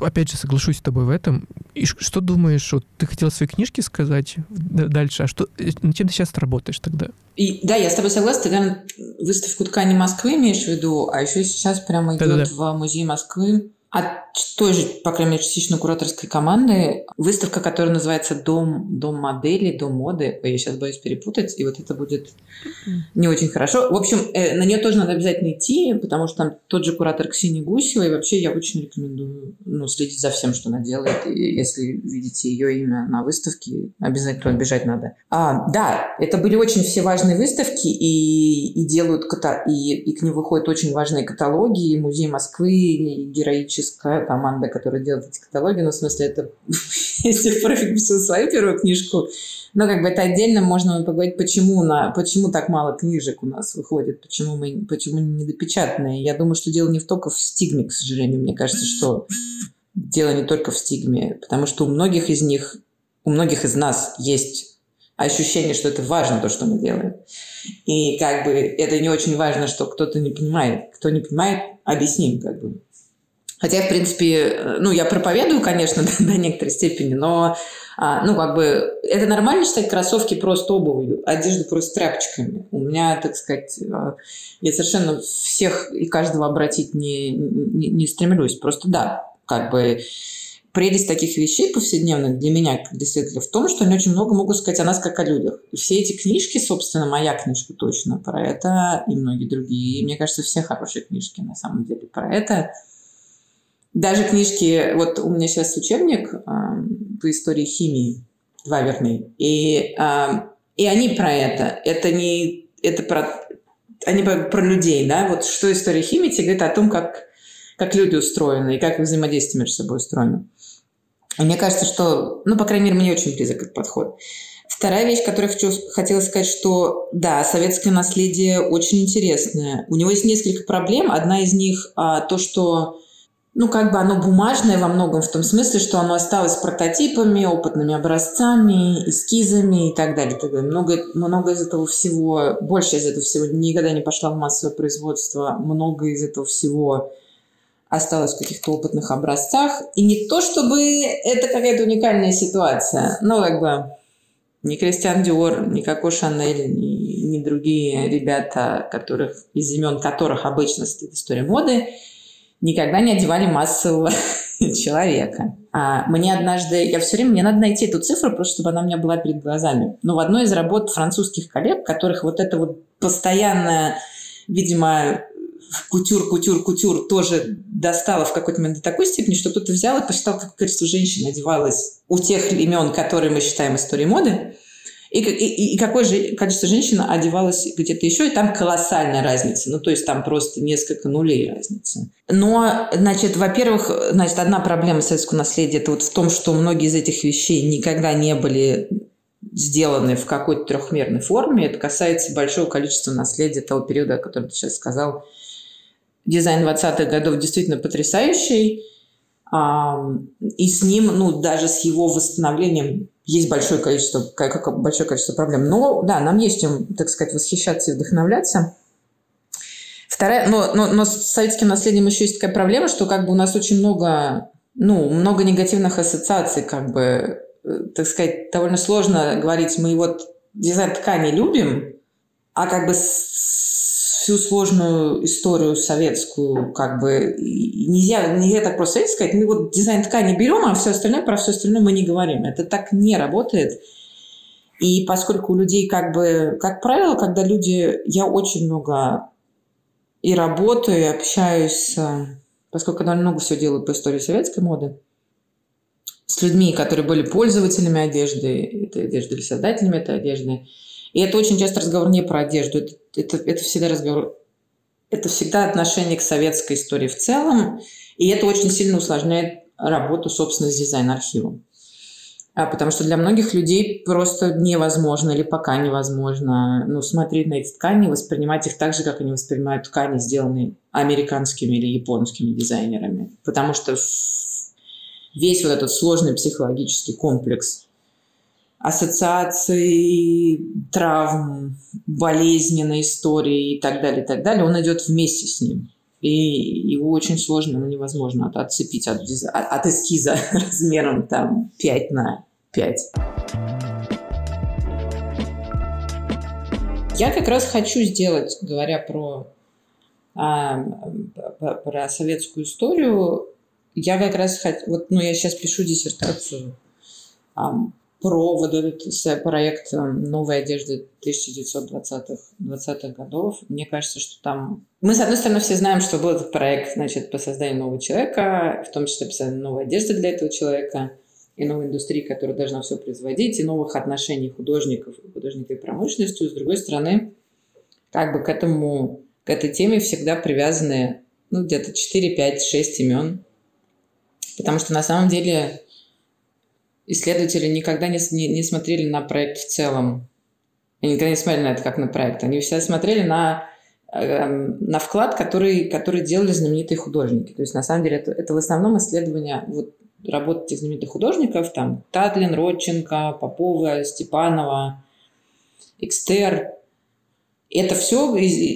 опять же, соглашусь с тобой в этом. И что думаешь, вот ты хотела свои книжки сказать дальше, а что, э, над чем ты сейчас работаешь тогда? И, да, я с тобой согласна. Ты, наверное, выставку ткани Москвы имеешь в виду, а еще сейчас прямо идет Да-да-да. в музей Москвы от той же, по крайней мере, частично кураторской команды выставка, которая называется «Дом, дом модели», «Дом моды». Ой, я сейчас боюсь перепутать, и вот это будет не очень хорошо. В общем, э, на нее тоже надо обязательно идти, потому что там тот же куратор Ксения Гусева, и вообще я очень рекомендую ну, следить за всем, что она делает. И если видите ее имя на выставке, обязательно бежать надо. А, да, это были очень все важные выставки, и, и делают, и, и к ним выходят очень важные каталоги, и Музей Москвы, и героические творческая команда, которая делает эти каталоги, ну, в смысле, это [laughs] если в профиль писал свою первую книжку, но как бы это отдельно можно поговорить, почему, на, почему так мало книжек у нас выходит, почему мы почему недопечатанные. Я думаю, что дело не только в стигме, к сожалению. Мне кажется, что дело не только в стигме, потому что у многих из них, у многих из нас есть ощущение, что это важно, то, что мы делаем. И как бы это не очень важно, что кто-то не понимает. Кто не понимает, объясним как бы. Хотя, в принципе, э, ну, я проповедую, конечно, [laughs] до, до некоторой степени, но, а, ну, как бы, это нормально считать кроссовки просто обувью, одежду просто тряпочками. У меня, так сказать, э, я совершенно всех и каждого обратить не, не, не стремлюсь. Просто да, как бы, прелесть таких вещей повседневных для меня, исследователя, в том, что они очень много могут сказать о нас как о людях. Все эти книжки, собственно, моя книжка точно про это, и многие другие, и мне кажется, все хорошие книжки на самом деле про это – даже книжки, вот у меня сейчас учебник э, по истории химии, дваверный, и, э, и они про это. Это не, это про, они про, про людей, да, вот что история химии тебе говорит о том, как как люди устроены и как их взаимодействие между собой устроено. И мне кажется, что, ну, по крайней мере, мне очень близок этот подход. Вторая вещь, которую хочу, хотела сказать, что да, советское наследие очень интересное. У него есть несколько проблем. Одна из них а, то, что ну, как бы оно бумажное во многом, в том смысле, что оно осталось прототипами, опытными образцами, эскизами и так далее. Много, много из этого всего, больше из этого всего никогда не пошла в массовое производство, много из этого всего осталось в каких-то опытных образцах. И не то, чтобы это какая-то уникальная ситуация, но как бы ни Кристиан Диор, ни Коко Шанель, ни, ни другие ребята, которых, из имен которых обычно стоит история моды – никогда не одевали массового [laughs] человека. А мне однажды, я все время, мне надо найти эту цифру, просто чтобы она у меня была перед глазами. Но в одной из работ французских коллег, которых вот это вот постоянное, видимо, кутюр, кутюр, кутюр тоже достало в какой-то момент до такой степени, что кто-то взял и посчитал, какое количество женщин одевалось у тех имен, которые мы считаем историей моды, и, и, и какое же количество женщин одевалось где-то еще, и там колоссальная разница. Ну, то есть там просто несколько нулей разницы. Но, значит, во-первых, значит, одна проблема советского наследия это вот в том, что многие из этих вещей никогда не были сделаны в какой-то трехмерной форме. Это касается большого количества наследия того периода, о котором ты сейчас сказал. Дизайн 20-х годов действительно потрясающий. И с ним, ну, даже с его восстановлением есть большое количество, большое количество проблем. Но да, нам есть чем, так сказать, восхищаться и вдохновляться. Вторая, но, но, но с советским наследием еще есть такая проблема, что как бы у нас очень много, ну, много негативных ассоциаций, как бы, э, так сказать, довольно сложно говорить, мы вот дизайн ткани любим, а как бы всю сложную историю советскую, как бы нельзя, нельзя так просто сказать, мы вот дизайн ткани берем, а все остальное, про все остальное мы не говорим. Это так не работает. И поскольку у людей как бы, как правило, когда люди, я очень много и работаю, и общаюсь, поскольку я много всего делаю по истории советской моды, с людьми, которые были пользователями одежды, этой одежды или создателями этой одежды, и это очень часто разговор не про одежду, это, это, это всегда разговор, это всегда отношение к советской истории в целом, и это очень сильно усложняет работу, собственно, с дизайн-архивом. А, потому что для многих людей просто невозможно или пока невозможно ну, смотреть на эти ткани, воспринимать их так же, как они воспринимают ткани, сделанные американскими или японскими дизайнерами. Потому что весь вот этот сложный психологический комплекс ассоциаций, травм, болезненной истории и так далее, и так далее, он идет вместе с ним. И его очень сложно, но невозможно от, отцепить от, от эскиза [laughs] размером там 5 на 5. Я как раз хочу сделать, говоря про, а, про советскую историю, я как раз хочу, вот, ну, я сейчас пишу диссертацию про вот этот проект эм, новой одежды 1920-х 20 годов. Мне кажется, что там... Мы, с одной стороны, все знаем, что был этот проект значит, по созданию нового человека, в том числе по созданию новой одежды для этого человека, и новой индустрии, которая должна все производить, и новых отношений художников художников и промышленностью. С другой стороны, как бы к этому, к этой теме всегда привязаны ну, где-то 4, 5, 6 имен. Потому что на самом деле исследователи никогда не, не, не смотрели на проект в целом. Они никогда не смотрели на это как на проект. Они все смотрели на, э, на вклад, который, который делали знаменитые художники. То есть, на самом деле, это, это в основном исследования вот, работы этих знаменитых художников, там, Татлин, Родченко, Попова, Степанова, Экстер. Это все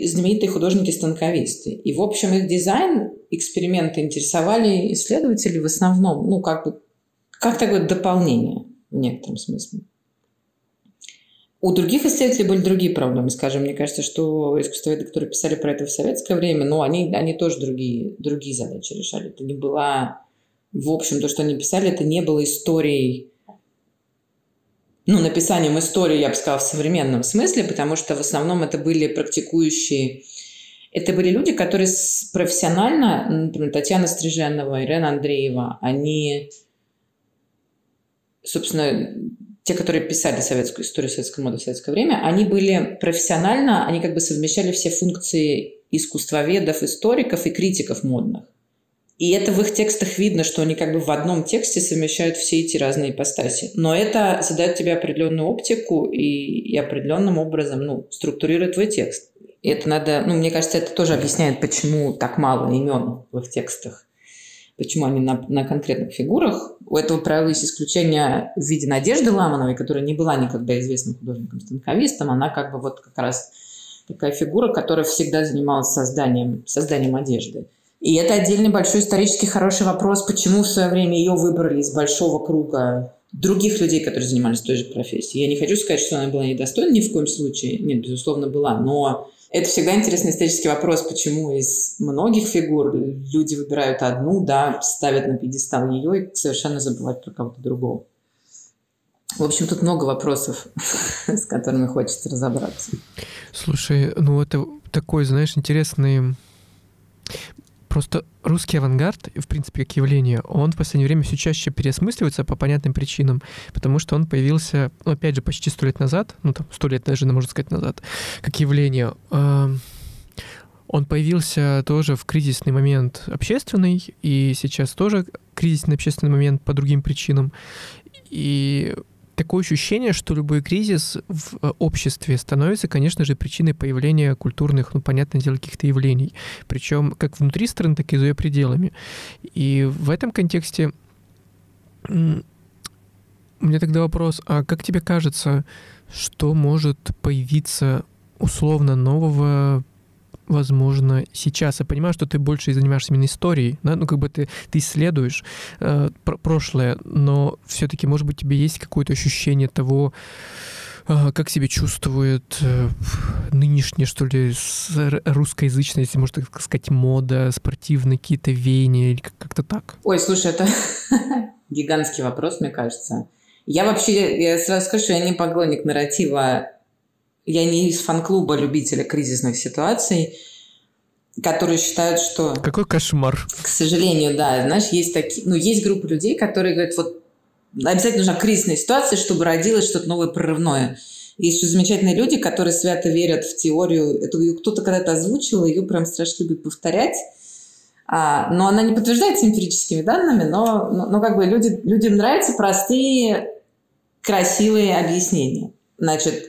знаменитые художники-станковисты. И, в общем, их дизайн, эксперименты интересовали исследователей в основном, ну, как бы как такое дополнение в некотором смысле. У других исследователей были другие проблемы, скажем. Мне кажется, что искусствоведы, которые писали про это в советское время, ну, они, они тоже другие, другие задачи решали. Это не была... В общем, то, что они писали, это не было историей ну, написанием истории, я бы сказала, в современном смысле, потому что в основном это были практикующие это были люди, которые профессионально, например, Татьяна Стриженова, Ирена Андреева, они собственно, те, которые писали советскую историю советской моды в советское время, они были профессионально, они как бы совмещали все функции искусствоведов, историков и критиков модных. И это в их текстах видно, что они как бы в одном тексте совмещают все эти разные ипостаси. Но это задает тебе определенную оптику и, и определенным образом ну, структурирует твой текст. И это надо, ну, мне кажется, это тоже объясняет, почему так мало имен в их текстах. Почему они на, на конкретных фигурах. У этого правила есть исключение в виде Надежды Ламановой, которая не была никогда известным художником-станковистом. Она как бы вот как раз такая фигура, которая всегда занималась созданием, созданием одежды. И это отдельный большой исторический хороший вопрос, почему в свое время ее выбрали из большого круга других людей, которые занимались той же профессией. Я не хочу сказать, что она была недостойна ни в коем случае. Нет, безусловно, была. Но это всегда интересный исторический вопрос, почему из многих фигур люди выбирают одну, да, ставят на пьедестал ее и совершенно забывают про кого-то другого. В общем, тут много вопросов, [laughs] с которыми хочется разобраться. Слушай, ну это такой, знаешь, интересный Просто русский авангард, в принципе, как явление, он в последнее время все чаще переосмысливается по понятным причинам, потому что он появился, ну, опять же, почти сто лет назад, ну, там, сто лет даже, можно сказать, назад, как явление. Он появился тоже в кризисный момент общественный, и сейчас тоже кризисный общественный момент по другим причинам. И такое ощущение, что любой кризис в э, обществе становится, конечно же, причиной появления культурных, ну, понятное дело, каких-то явлений. Причем как внутри страны, так и за ее пределами. И в этом контексте у меня тогда вопрос, а как тебе кажется, что может появиться условно нового возможно, сейчас. Я понимаю, что ты больше занимаешься именно историей, да? ну как бы ты, ты исследуешь э, про прошлое, но все-таки, может быть, тебе есть какое-то ощущение того, э, как себя чувствует э, нынешняя, что ли, русскоязычная, если можно так сказать, мода, спортивные какие-то веяния, или как-то так? Ой, слушай, это [laughs] гигантский вопрос, мне кажется. Я вообще, я сразу скажу, что я не поклонник нарратива я не из фан-клуба любителя кризисных ситуаций, которые считают, что... Какой кошмар. К сожалению, да. Знаешь, есть такие... Ну, есть группа людей, которые говорят, вот обязательно нужна кризисная ситуация, чтобы родилось что-то новое прорывное. Есть еще замечательные люди, которые свято верят в теорию. Эту ее кто-то когда-то озвучил, ее прям страшно любят повторять. А, но она не подтверждается эмпирическими данными, но, но, но как бы люди, людям нравятся простые, красивые объяснения. Значит,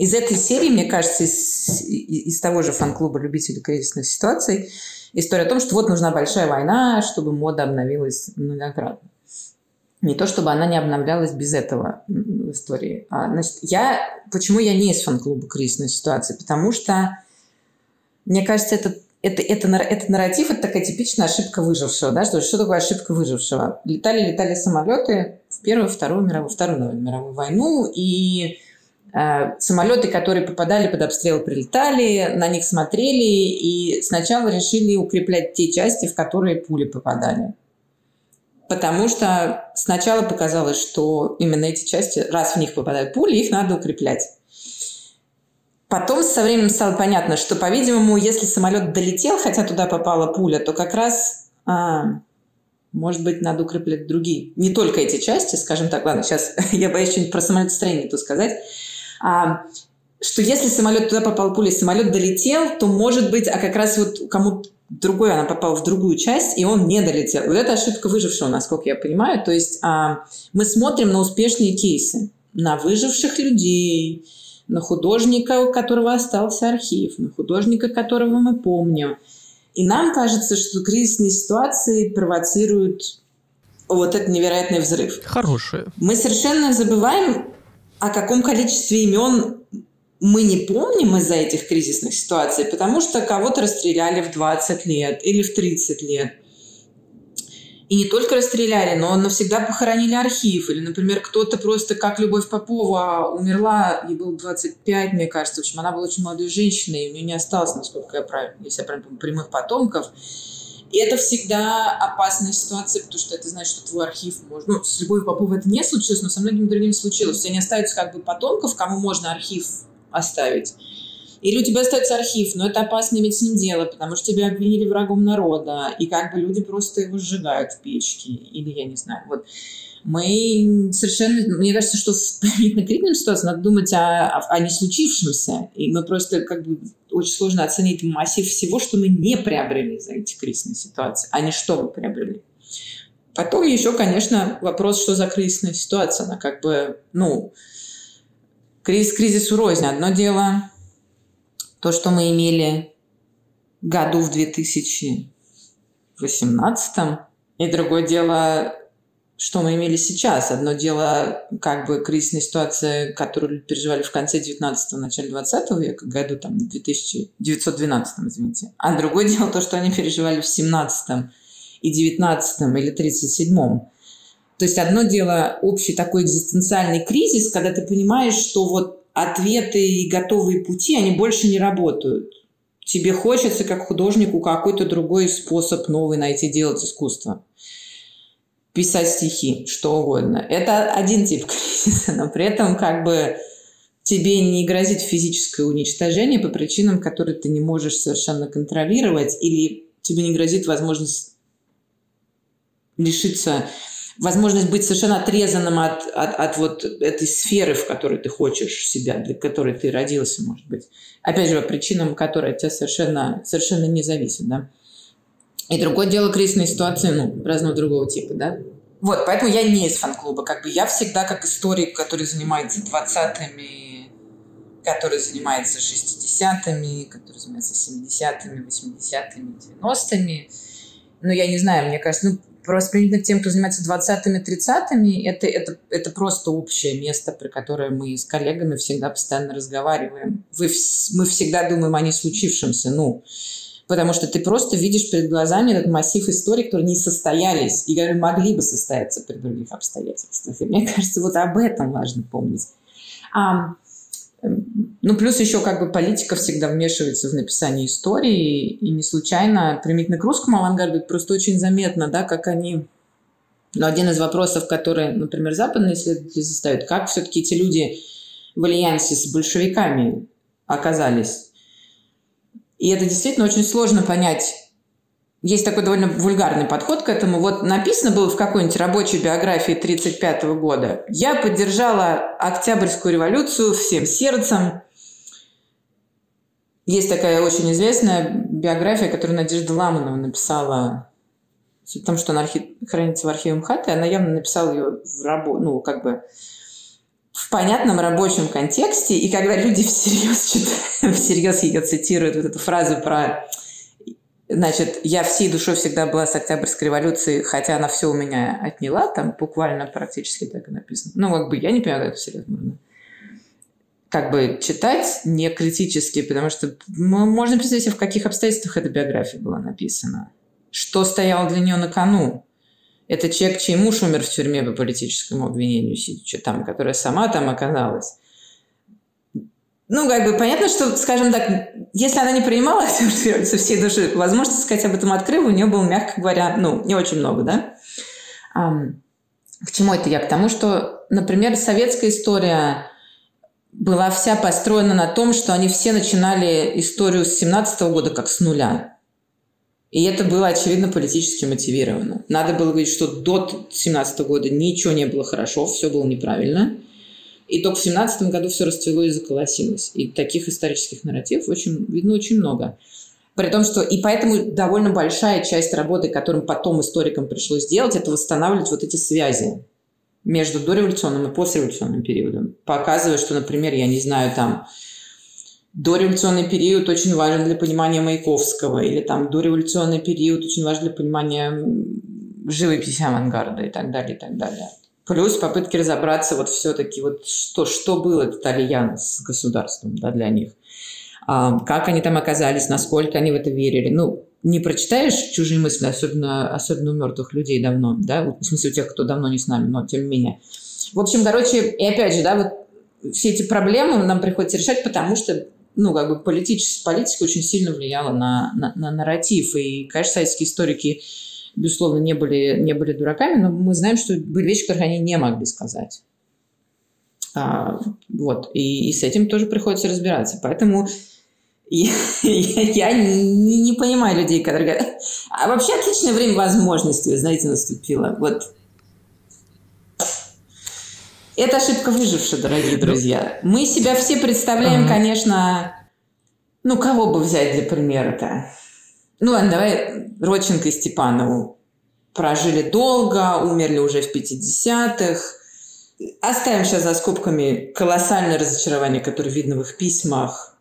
из этой серии, мне кажется, из, из того же фан-клуба любителей кризисных ситуаций, история о том, что вот нужна большая война, чтобы мода обновилась многократно. Не то, чтобы она не обновлялась без этого в истории. А, значит, я, почему я не из фан-клуба кризисной ситуации? Потому что, мне кажется, это, это, это, это нарратив, это такая типичная ошибка выжившего. Да? Что, что такое ошибка выжившего? Летали, летали самолеты в Первую, Вторую мировую, Вторую мировую войну, и самолеты, которые попадали под обстрел, прилетали, на них смотрели и сначала решили укреплять те части, в которые пули попадали. Потому что сначала показалось, что именно эти части, раз в них попадают пули, их надо укреплять. Потом со временем стало понятно, что, по-видимому, если самолет долетел, хотя туда попала пуля, то как раз, а, может быть, надо укреплять другие. Не только эти части, скажем так. Ладно, сейчас [laughs] я боюсь что-нибудь про самолетостроение тут сказать а, что если самолет туда попал пулей, самолет долетел, то может быть, а как раз вот кому другой она попала в другую часть, и он не долетел. Вот это ошибка выжившего, насколько я понимаю. То есть а, мы смотрим на успешные кейсы, на выживших людей, на художника, у которого остался архив, на художника, которого мы помним. И нам кажется, что кризисные ситуации провоцируют вот этот невероятный взрыв. Хорошие. Мы совершенно забываем о каком количестве имен мы не помним из-за этих кризисных ситуаций, потому что кого-то расстреляли в 20 лет или в 30 лет. И не только расстреляли, но навсегда похоронили архив. Или, например, кто-то просто, как Любовь Попова, умерла, ей было 25, мне кажется. В общем, она была очень молодой женщиной, и у нее не осталось, насколько я правильно, если я правильно помню, прямых потомков. И это всегда опасная ситуация, потому что это значит, что твой архив может... Ну, с Любовью Поповой это не случилось, но со многими другими случилось. У тебя не остается как бы потомков, кому можно архив оставить. Или у тебя остается архив, но это опасно иметь с ним дело, потому что тебя обвинили врагом народа, и как бы люди просто его сжигают в печке, или я не знаю, вот. Мы совершенно, мне кажется, что [laughs] в применительно ситуации надо думать о, о, о случившемся, и мы просто как бы очень сложно оценить массив всего, что мы не приобрели за эти кризисные ситуации, а не что мы приобрели. Потом еще, конечно, вопрос, что за кризисная ситуация. Она как бы, ну, кризис кризису рознь. Одно дело то, что мы имели году в 2018, и другое дело, что мы имели сейчас. Одно дело, как бы кризисная ситуация, которую переживали в конце 19-го, начале 20 века, году там 1912, извините. А другое дело то, что они переживали в 17 и 19 или 37 То есть одно дело общий такой экзистенциальный кризис, когда ты понимаешь, что вот ответы и готовые пути, они больше не работают. Тебе хочется, как художнику, какой-то другой способ новый найти, делать искусство. Писать стихи, что угодно. Это один тип [laughs] кризиса, но при этом как бы тебе не грозит физическое уничтожение по причинам, которые ты не можешь совершенно контролировать, или тебе не грозит возможность лишиться возможность быть совершенно отрезанным от, от, от вот этой сферы, в которой ты хочешь себя, для которой ты родился, может быть. Опять же, по причинам, которые от тебя совершенно, совершенно не зависят, да. И другое дело кризисные ситуации, ну, разного другого типа, да. Вот, поэтому я не из фан-клуба. Как бы я всегда как историк, который занимается 20-ми, который занимается 60-ми, который занимается 70-ми, 80-ми, 90-ми. Ну, я не знаю, мне кажется, ну, Просто применительно к тем, кто занимается 20-ми, 30-ми, это, это, это просто общее место, про которое мы с коллегами всегда постоянно разговариваем. Вы, мы всегда думаем о не случившемся, ну, потому что ты просто видишь перед глазами этот массив историй, которые не состоялись и которые могли бы состояться при других обстоятельствах. И мне [laughs] кажется, вот об этом важно помнить. А, ну, плюс еще как бы политика всегда вмешивается в написание истории, и не случайно, применительно к русскому авангарду, просто очень заметно, да, как они... Ну, один из вопросов, который, например, западные исследователи заставят, как все-таки эти люди в альянсе с большевиками оказались. И это действительно очень сложно понять, есть такой довольно вульгарный подход к этому. Вот написано было в какой-нибудь рабочей биографии 1935 года. Я поддержала Октябрьскую революцию всем сердцем. Есть такая очень известная биография, которую Надежда Ламанова написала. Суть в том, что она хранится в архиве МХАТ, и она явно написала ее в рабо... ну, как бы в понятном рабочем контексте, и когда люди всерьез читают, [laughs] всерьез ее цитируют, вот эту фразу про Значит, я всей душой всегда была с Октябрьской революцией, хотя она все у меня отняла, там буквально практически так и написано. Ну, как бы я не понимаю, как это серьезно можно как бы читать не критически, потому что можно представить в каких обстоятельствах эта биография была написана. Что стояло для нее на кону. Это человек, чей муж умер в тюрьме по политическому обвинению, сидячи там, которая сама там оказалась ну, как бы понятно, что, скажем так, если она не принимала со всей души, возможность сказать об этом открыв, у нее было, мягко говоря, ну, не очень много, да? А, к чему это я? К тому, что, например, советская история была вся построена на том, что они все начинали историю с 17 -го года как с нуля. И это было, очевидно, политически мотивировано. Надо было говорить, что до 17 -го года ничего не было хорошо, все было неправильно – и только в 17 году все расцвело и заколосилось. И таких исторических нарративов очень, видно очень много. При том, что и поэтому довольно большая часть работы, которым потом историкам пришлось делать, это восстанавливать вот эти связи между дореволюционным и послереволюционным периодом. Показывая, что, например, я не знаю, там, дореволюционный период очень важен для понимания Маяковского, или там дореволюционный период очень важен для понимания живописи авангарда и так далее, и так далее. Плюс попытки разобраться вот все-таки, вот что, что был этот альянс с государством да, для них. А, как они там оказались, насколько они в это верили. Ну, не прочитаешь чужие мысли, особенно, особенно у мертвых людей давно, да, в смысле у тех, кто давно не с нами, но тем не менее. В общем, короче, и опять же, да, вот все эти проблемы нам приходится решать, потому что ну, как бы политическая политика очень сильно влияла на, на, на нарратив. И, конечно, советские историки безусловно, не были, не были дураками, но мы знаем, что были вещи, которые они не могли сказать. А, вот. И, и с этим тоже приходится разбираться. Поэтому [laughs] Я, я, не, не понимаю людей, которые говорят... А вообще отличное время возможностей, знаете, наступило. Вот. Это ошибка выжившая, дорогие ну, друзья. Мы себя все представляем, конечно... Ну, кого бы взять для примера-то? Ну, ладно, давай Родченко и Степанову. Прожили долго, умерли уже в 50-х. Оставим сейчас за скобками колоссальное разочарование, которое видно в их письмах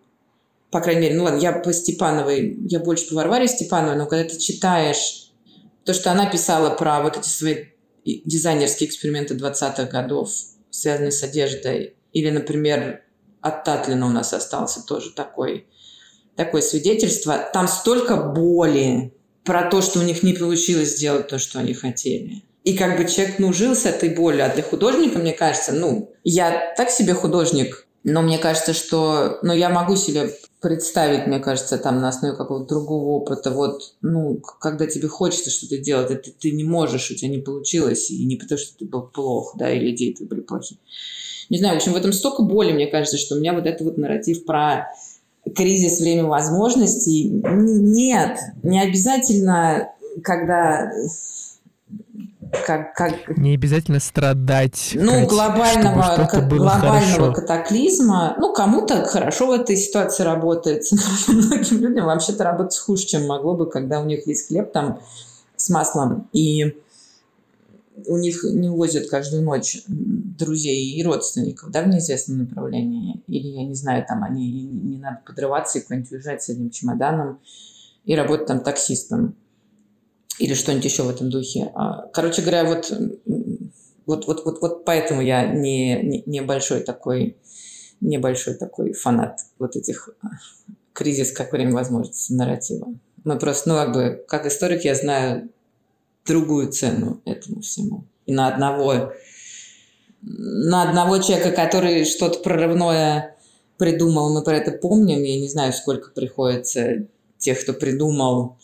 по крайней мере, ну ладно, я по Степановой, я больше по Варваре Степановой, но когда ты читаешь то, что она писала про вот эти свои дизайнерские эксперименты 20-х годов, связанные с одеждой, или, например, от Татлина у нас остался тоже такой, такое свидетельство. Там столько боли про то, что у них не получилось сделать то, что они хотели. И как бы человек, ну, жил с этой болью. А для художника, мне кажется, ну, я так себе художник, но мне кажется, что, ну, я могу себе представить, мне кажется, там на основе какого-то другого опыта, вот, ну, когда тебе хочется что-то делать, это ты не можешь, у тебя не получилось, и не потому, что ты был плох, да, или идеи были плохие. Не знаю, в общем, в этом столько боли, мне кажется, что у меня вот этот вот нарратив про кризис время возможностей. Нет, не обязательно, когда как, как... Не обязательно страдать. Ну, как, глобального, как, глобального хорошо. катаклизма. Ну, кому-то хорошо в этой ситуации работает. [laughs] Многим людям вообще-то работать хуже, чем могло бы, когда у них есть хлеб там с маслом. И у них не увозят каждую ночь друзей и родственников, да, в неизвестном направлении. Или, я не знаю, там они не надо подрываться и куда-нибудь уезжать с одним чемоданом и работать там таксистом или что-нибудь еще в этом духе. А, короче говоря, вот, вот, вот, вот, вот поэтому я не, не, большой такой небольшой такой фанат вот этих а, кризис как время возможности нарратива. Мы просто, ну, как бы, как историк я знаю другую цену этому всему. И на одного, на одного человека, который что-то прорывное придумал, мы про это помним. Я не знаю, сколько приходится тех, кто придумал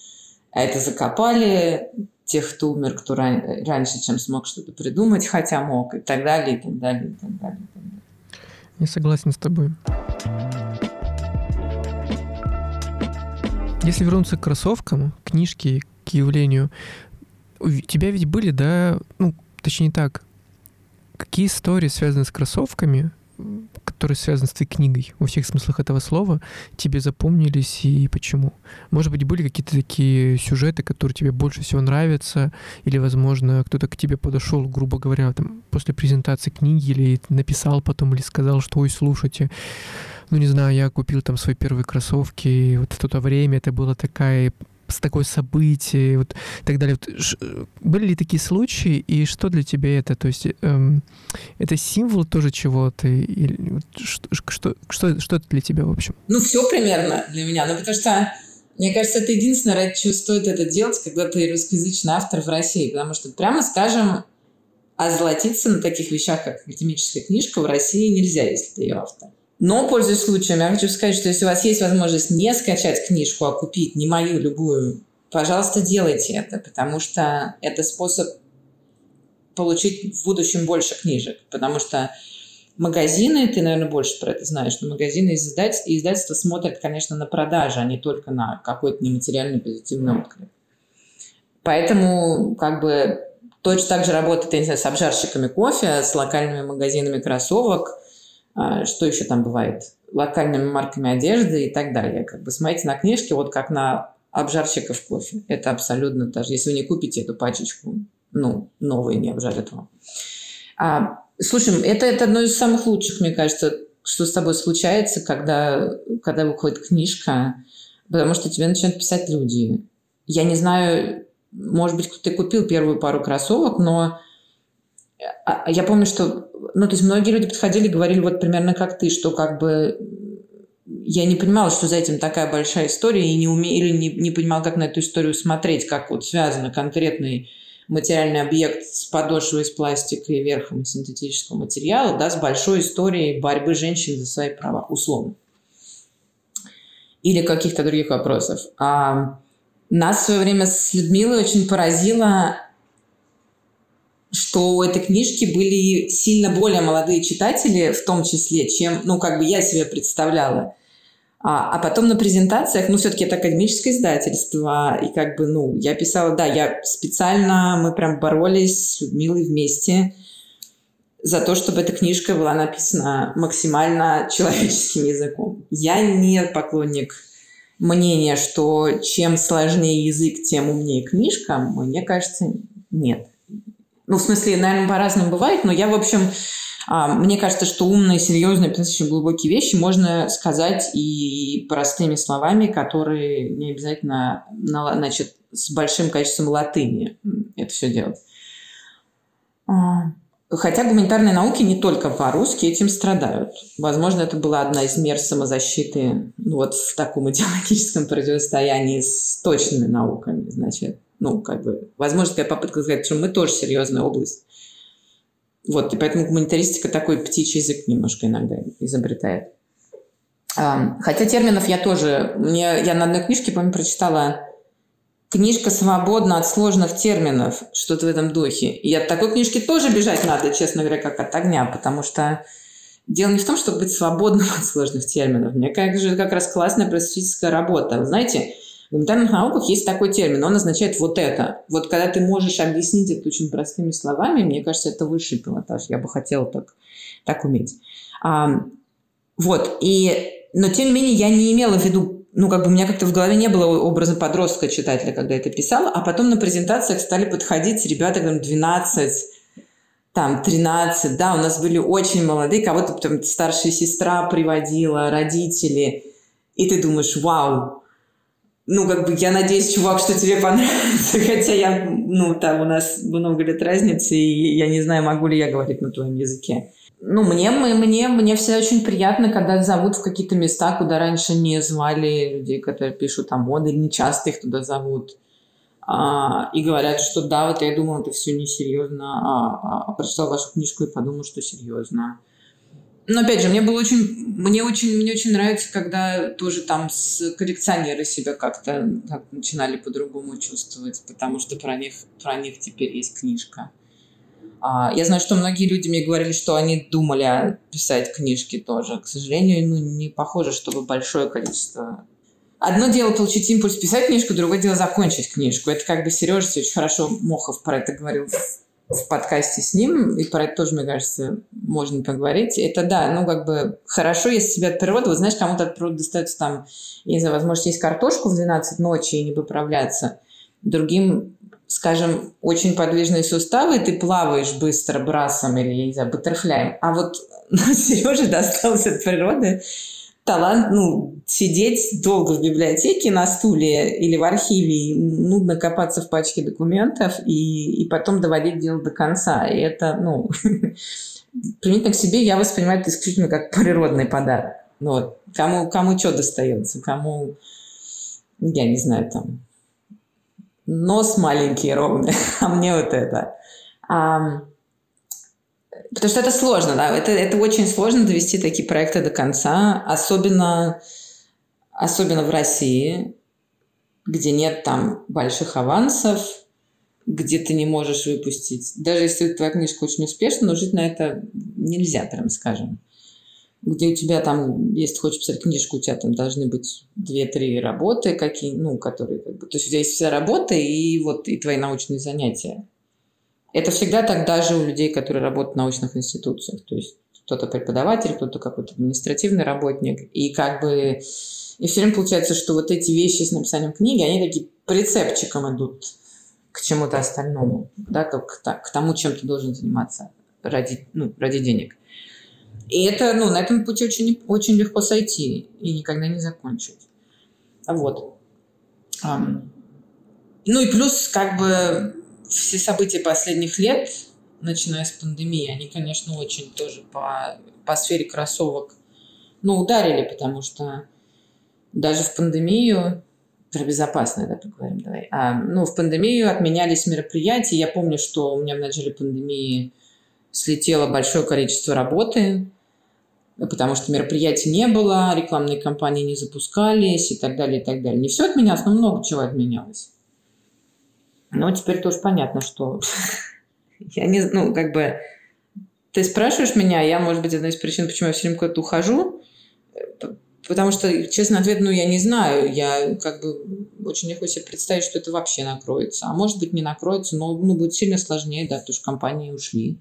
а это закопали тех, кто умер, кто ран... раньше, чем смог что-то придумать, хотя мог, и так далее, и так далее, и так далее. И так далее. Я согласен с тобой. Если вернуться к кроссовкам, книжке, к явлению, у тебя ведь были, да, ну, точнее так, какие истории связаны с кроссовками, которые связаны с твоей книгой, во всех смыслах этого слова, тебе запомнились и почему? Может быть, были какие-то такие сюжеты, которые тебе больше всего нравятся, или, возможно, кто-то к тебе подошел, грубо говоря, там, после презентации книги, или написал потом, или сказал, что, ой, слушайте, ну, не знаю, я купил там свои первые кроссовки, вот в то время это была такая такое событие, вот и так далее. Вот, ш, были ли такие случаи, и что для тебя это? То есть эм, это символ тоже чего-то? Или, вот, что, что, что, что это для тебя, в общем? Ну, все примерно для меня. Ну, потому что мне кажется, это единственное, ради чего стоит это делать, когда ты русскоязычный автор в России. Потому что, прямо скажем, озолотиться на таких вещах, как академическая книжка, в России нельзя, если ты ее автор. Но, пользуясь случаем, я хочу сказать, что если у вас есть возможность не скачать книжку, а купить не мою, любую, пожалуйста, делайте это, потому что это способ получить в будущем больше книжек, потому что магазины, ты, наверное, больше про это знаешь, но магазины и издательства, издательства смотрят, конечно, на продажи, а не только на какой-то нематериальный позитивный отклик. Поэтому, как бы, точно так же работает, я не знаю, с обжарщиками кофе, с локальными магазинами кроссовок – а, что еще там бывает, локальными марками одежды и так далее. Как бы смотрите на книжки, вот как на обжарщиков кофе. Это абсолютно даже, если вы не купите эту пачечку, ну, новые не обжарят вам. А, слушай, это, это одно из самых лучших, мне кажется, что с тобой случается, когда, когда выходит книжка, потому что тебе начинают писать люди. Я не знаю, может быть, ты купил первую пару кроссовок, но а, я помню, что ну, то есть многие люди подходили и говорили вот примерно как ты, что как бы я не понимала, что за этим такая большая история, и не уме... или не, не понимала, как на эту историю смотреть, как вот связан конкретный материальный объект с подошвой из пластика и верхом синтетического материала, да, с большой историей борьбы женщин за свои права, условно. Или каких-то других вопросов. А нас в свое время с Людмилой очень поразило что у этой книжки были сильно более молодые читатели, в том числе, чем, ну, как бы я себе представляла. А, а потом на презентациях, ну, все-таки это академическое издательство, и как бы, ну, я писала, да, я специально, мы прям боролись с Людмилой вместе за то, чтобы эта книжка была написана максимально человеческим языком. Я не поклонник мнения, что чем сложнее язык, тем умнее книжка. Мне кажется, нет. Ну, в смысле, наверное, по-разному бывает, но я, в общем, а, мне кажется, что умные, серьезные, очень глубокие вещи можно сказать и простыми словами, которые не обязательно значит, с большим количеством латыни это все делать. А, хотя гуманитарные науки не только по-русски этим страдают. Возможно, это была одна из мер самозащиты ну, вот в таком идеологическом противостоянии с точными науками. Значит, ну, как бы, возможно, такая попытка сказать, что мы тоже серьезная область. Вот, и поэтому гуманитаристика такой птичий язык немножко иногда изобретает. Хотя терминов я тоже... Мне, я на одной книжке, помню, прочитала книжка свободна от сложных терминов, что-то в этом духе. И от такой книжки тоже бежать надо, честно говоря, как от огня, потому что дело не в том, чтобы быть свободным [laughs] от сложных терминов. Мне кажется, как раз классная просветительская работа. Вы знаете, в гуманитарных науках есть такой термин, он означает вот это. Вот когда ты можешь объяснить это очень простыми словами, мне кажется, это высший пилотаж. Я бы хотела так, так уметь. А, вот, и, но тем не менее я не имела в виду, ну, как бы у меня как-то в голове не было образа подростка читателя, когда это писала, а потом на презентациях стали подходить ребята, там, 12, там, 13, да, у нас были очень молодые, кого-то там старшая сестра приводила, родители, и ты думаешь, вау, ну, как бы, я надеюсь, чувак, что тебе понравится, [laughs] хотя я, ну, там у нас много лет разницы, и я не знаю, могу ли я говорить на твоем языке. Ну, мне, мне, мне все очень приятно, когда зовут в какие-то места, куда раньше не звали людей, которые пишут там моды, не часто их туда зовут. А, и говорят, что да, вот я думала, это все несерьезно, а, а, а прочитал вашу книжку и подумал, что серьезно. Но опять же, мне было очень, мне очень, мне очень нравится, когда тоже там с коллекционеры себя как-то как начинали по-другому чувствовать, потому что про них, про них теперь есть книжка. А, я знаю, что многие люди мне говорили, что они думали писать книжки тоже. К сожалению, ну, не похоже, чтобы большое количество Одно дело получить импульс писать книжку, другое дело закончить книжку. Это как бы Сережа очень хорошо Мохов про это говорил в подкасте с ним, и про это тоже, мне кажется, можно поговорить. Это да, ну как бы хорошо, если себе от природы, вот знаешь, кому-то от природы достается там, не знаю, возможно, есть картошку в 12 ночи и не выправляться. Другим, скажем, очень подвижные суставы, ты плаваешь быстро брасом или, не знаю, баттерфляем. А вот [laughs] Сереже достался от природы талант, ну, сидеть долго в библиотеке на стуле или в архиве, нудно копаться в пачке документов и, и потом доводить дело до конца. И это, ну, [laughs] применительно к себе я воспринимаю это исключительно как природный подарок. Ну, вот. Кому, кому что достается, кому, я не знаю, там, нос маленький ровный, [laughs] а мне вот это. А, Потому что это сложно, да, это, это очень сложно довести такие проекты до конца, особенно, особенно в России, где нет там больших авансов, где ты не можешь выпустить. Даже если твоя книжка очень успешна, но жить на это нельзя, прям скажем. Где у тебя там, если хочешь писать книжку, у тебя там должны быть две-три работы, какие, ну, которые, как бы, то есть у тебя есть вся работа и вот и твои научные занятия. Это всегда так даже у людей, которые работают в научных институциях. То есть кто-то преподаватель, кто-то какой-то административный работник. И как бы... И все время получается, что вот эти вещи с написанием книги, они такие прицепчиком идут к чему-то остальному, да, как к тому, чем ты должен заниматься ради, ну, ради денег. И это, ну, на этом пути очень, очень легко сойти и никогда не закончить. Вот. Ну и плюс, как бы, все события последних лет, начиная с пандемии, они, конечно, очень тоже по, по сфере кроссовок ну, ударили, потому что даже в пандемию, про безопасное, да, поговорим, давай, а, ну, в пандемию отменялись мероприятия. Я помню, что у меня в начале пандемии слетело большое количество работы, потому что мероприятий не было, рекламные кампании не запускались и так далее, и так далее. Не все отменялось, но много чего отменялось. Но теперь тоже понятно, что [laughs] я не, ну, как бы, ты спрашиваешь меня, я, может быть, одна из причин, почему я все время куда-то ухожу, Потому что, честно, ответ, ну, я не знаю. Я как бы очень легко себе представить, что это вообще накроется. А может быть, не накроется, но ну, будет сильно сложнее, да, потому что компании ушли.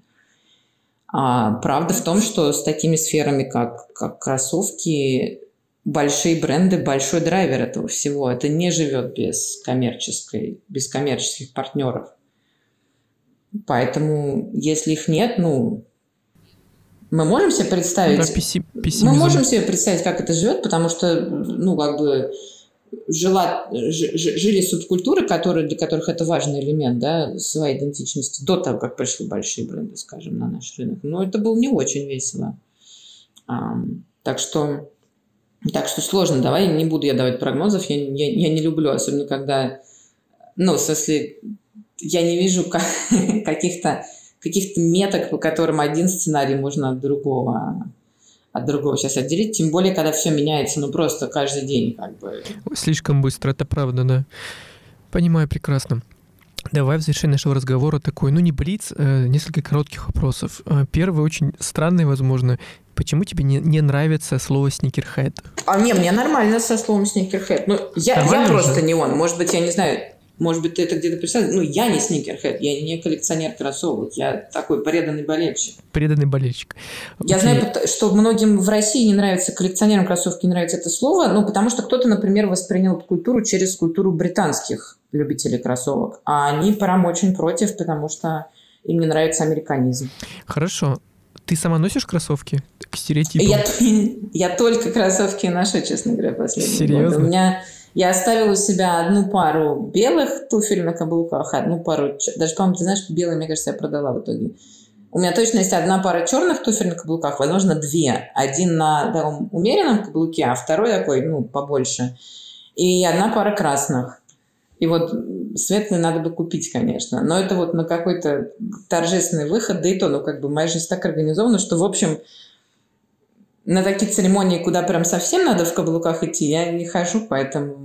А, правда в том, что с такими сферами, как, как кроссовки, большие бренды, большой драйвер этого всего. Это не живет без коммерческой, без коммерческих партнеров. Поэтому, если их нет, ну, мы можем себе представить... Да, пессимизм. Мы можем себе представить, как это живет, потому что, ну, как бы жила, ж, жили субкультуры, которые, для которых это важный элемент да, своей идентичности, до того, как пришли большие бренды, скажем, на наш рынок. Но это было не очень весело. А, так что так что сложно. Давай не буду я давать прогнозов. Я, я, я не люблю, особенно когда... Ну, в смысле, я не вижу [laughs] каких-то каких-то меток, по которым один сценарий можно от другого от другого сейчас отделить, тем более, когда все меняется, ну, просто каждый день, как бы. Слишком быстро, это правда, да. Понимаю прекрасно. Давай в завершение нашего разговора такой, ну не блиц, э, несколько коротких вопросов. Э, первый очень странный, возможно. Почему тебе не, не нравится слово сникерхед? А не, мне нормально со словом сникерхед. Ну, я, я просто не он. Может быть, я не знаю, может быть, ты это где-то представил. Ну, я не сникерхед, я не коллекционер кроссовок, я такой преданный болельщик. Преданный болельщик. Я Окей. знаю, что многим в России не нравится, коллекционерам кроссовки не нравится это слово, ну, потому что кто-то, например, воспринял культуру через культуру британских любителей кроссовок, а они прям очень против, потому что им не нравится американизм. Хорошо. Ты сама носишь кроссовки к стереотипам? Я, [laughs] я только кроссовки ношу, честно говоря, последние Серьезно? годы. У меня я оставила у себя одну пару белых туфель на каблуках, одну пару... Даже, по-моему, ты знаешь, белые, мне кажется, я продала в итоге. У меня точно есть одна пара черных туфель на каблуках, возможно, две. Один на таком умеренном каблуке, а второй такой, ну, побольше. И одна пара красных. И вот светлые надо бы купить, конечно. Но это вот на какой-то торжественный выход, да и то, ну, как бы моя жизнь так организована, что, в общем, на такие церемонии, куда прям совсем надо в каблуках идти, я не хожу, поэтому...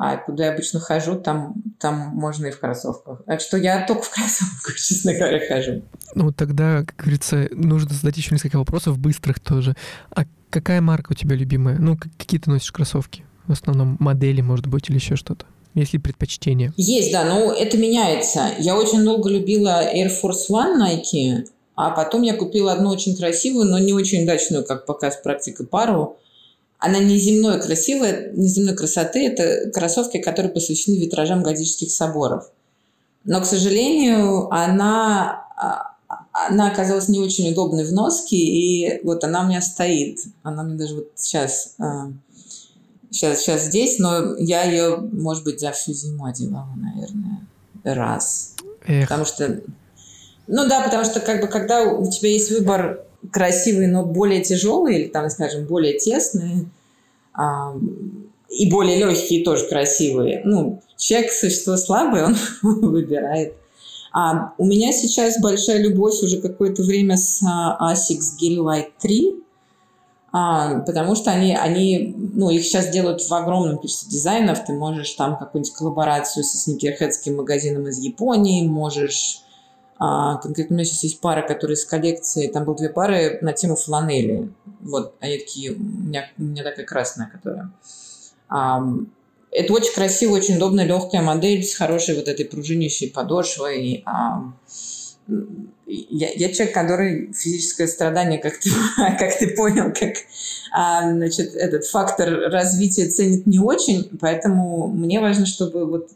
А куда я обычно хожу, там, там можно и в кроссовках. Так что я только в кроссовках, [laughs] честно говоря, хожу. Ну, тогда, как говорится, нужно задать еще несколько вопросов быстрых тоже. А какая марка у тебя любимая? Ну, какие ты носишь кроссовки? В основном модели, может быть, или еще что-то? Есть ли предпочтение? Есть, да, но это меняется. Я очень долго любила Air Force One Nike, а потом я купила одну очень красивую, но не очень удачную, как показ практика, пару. Она неземной красивая, неземной красоты. Это кроссовки, которые посвящены витражам готических соборов. Но, к сожалению, она, а, она оказалась не очень удобной в носке, и вот она у меня стоит. Она мне даже вот сейчас, сейчас, сейчас здесь, но я ее, может быть, за всю зиму одевала, наверное, раз. Эх. Потому что ну да, потому что как бы когда у тебя есть выбор красивый, но более тяжелый, или там, скажем, более тесный, а, и более легкие тоже красивые. Ну, человек существо слабое, [laughs] он выбирает. А у меня сейчас большая любовь уже какое-то время с а, Asics Gel Light 3, а, потому что они, они, ну, их сейчас делают в огромном количестве дизайнов. Ты можешь там какую-нибудь коллаборацию со сникерхедским магазином из Японии, можешь а, конкретно у меня сейчас есть пара, которые из коллекции, там было две пары на тему фланели. Вот, они такие, у меня, у меня такая красная, которая... А, это очень красивая, очень удобная, легкая модель с хорошей вот этой пружинящей подошвой. А, я, я человек, который физическое страдание, как ты, [laughs] как ты понял, как а, значит, этот фактор развития ценит не очень, поэтому мне важно, чтобы вот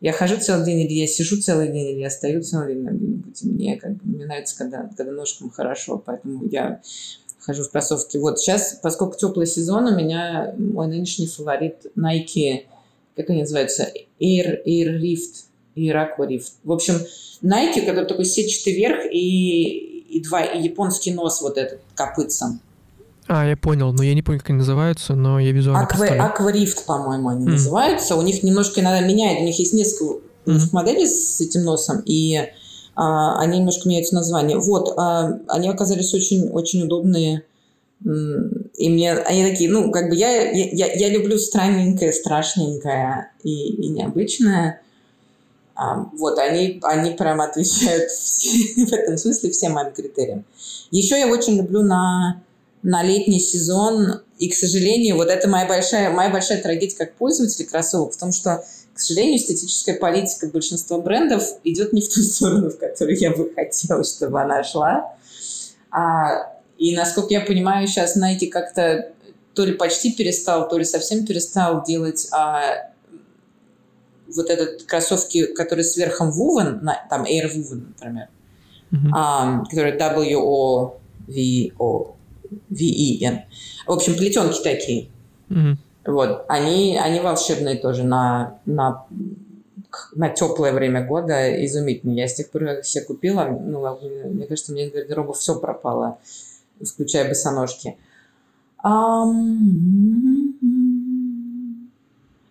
я хожу целый день, или я сижу целый день, или я стою целый день где-нибудь. Мне, как мне нравится, когда, когда ножкам хорошо, поэтому я хожу в кроссовки. Вот сейчас, поскольку теплый сезон, у меня мой нынешний фаворит Nike, как они называются, Air, Air Rift, Air Aqua Rift. В общем, Nike, который такой сетчатый верх и, и два, и японский нос вот этот копытцем. А, я понял, но я не помню, как они называются, но я визуально Аква, Акварифт, по-моему, они mm. называются. У них немножко иногда меняют, у них есть несколько mm. моделей с этим носом, и а, они немножко меняются название. Вот, а, они оказались очень, очень удобные. И мне они такие, ну, как бы я, я, я люблю странненькое, страшненькое и, и необычное. Вот, они, они прям отвечают [laughs] в этом смысле всем моим критериям. Еще я очень люблю на на летний сезон и, к сожалению, вот это моя большая, моя большая трагедия как пользователя кроссовок в том, что, к сожалению, эстетическая политика большинства брендов идет не в ту [laughs] сторону, в которую я бы хотела, чтобы она шла. А, и, насколько я понимаю, сейчас Nike как-то то ли почти перестал, то ли совсем перестал делать а, вот этот кроссовки, которые сверхом Woven, там Air Woven, например, mm-hmm. а, который W-O-V-O-V-E-N. В общем, плетенки такие. Mm-hmm. Вот. Они, они волшебные тоже на, на, на теплое время года, изумительные. Я с тех пор, как все купила, ну, мне кажется, у меня из гардероба все пропало, включая босоножки. Um,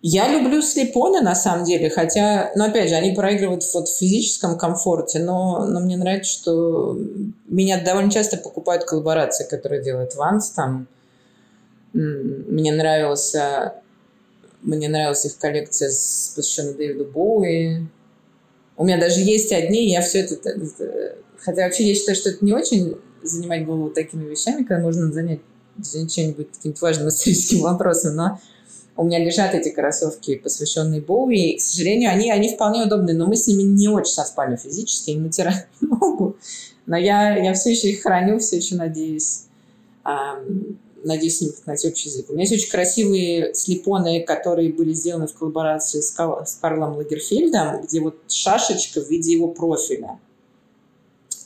я люблю слепоны, на самом деле, хотя, ну, опять же, они проигрывают вот в физическом комфорте, но, но мне нравится, что меня довольно часто покупают коллаборации, которые делает Ванс, там, мне нравился мне нравилась их коллекция, посвященная Дэвиду Боуи. У меня даже есть одни, я все это... Хотя вообще я считаю, что это не очень занимать голову такими вещами, когда можно занять чем-нибудь каким-то важным историческим вопросом, но у меня лежат эти кроссовки, посвященные Боуи, и, к сожалению, они, они вполне удобные, но мы с ними не очень совпали физически, им натирать [laughs] ногу. Но я, я все еще их храню, все еще надеюсь, эм, надеюсь с ними найти общий язык. У меня есть очень красивые слепоны, которые были сделаны в коллаборации с, Кал, с Карлом Лагерфельдом, где вот шашечка в виде его профиля.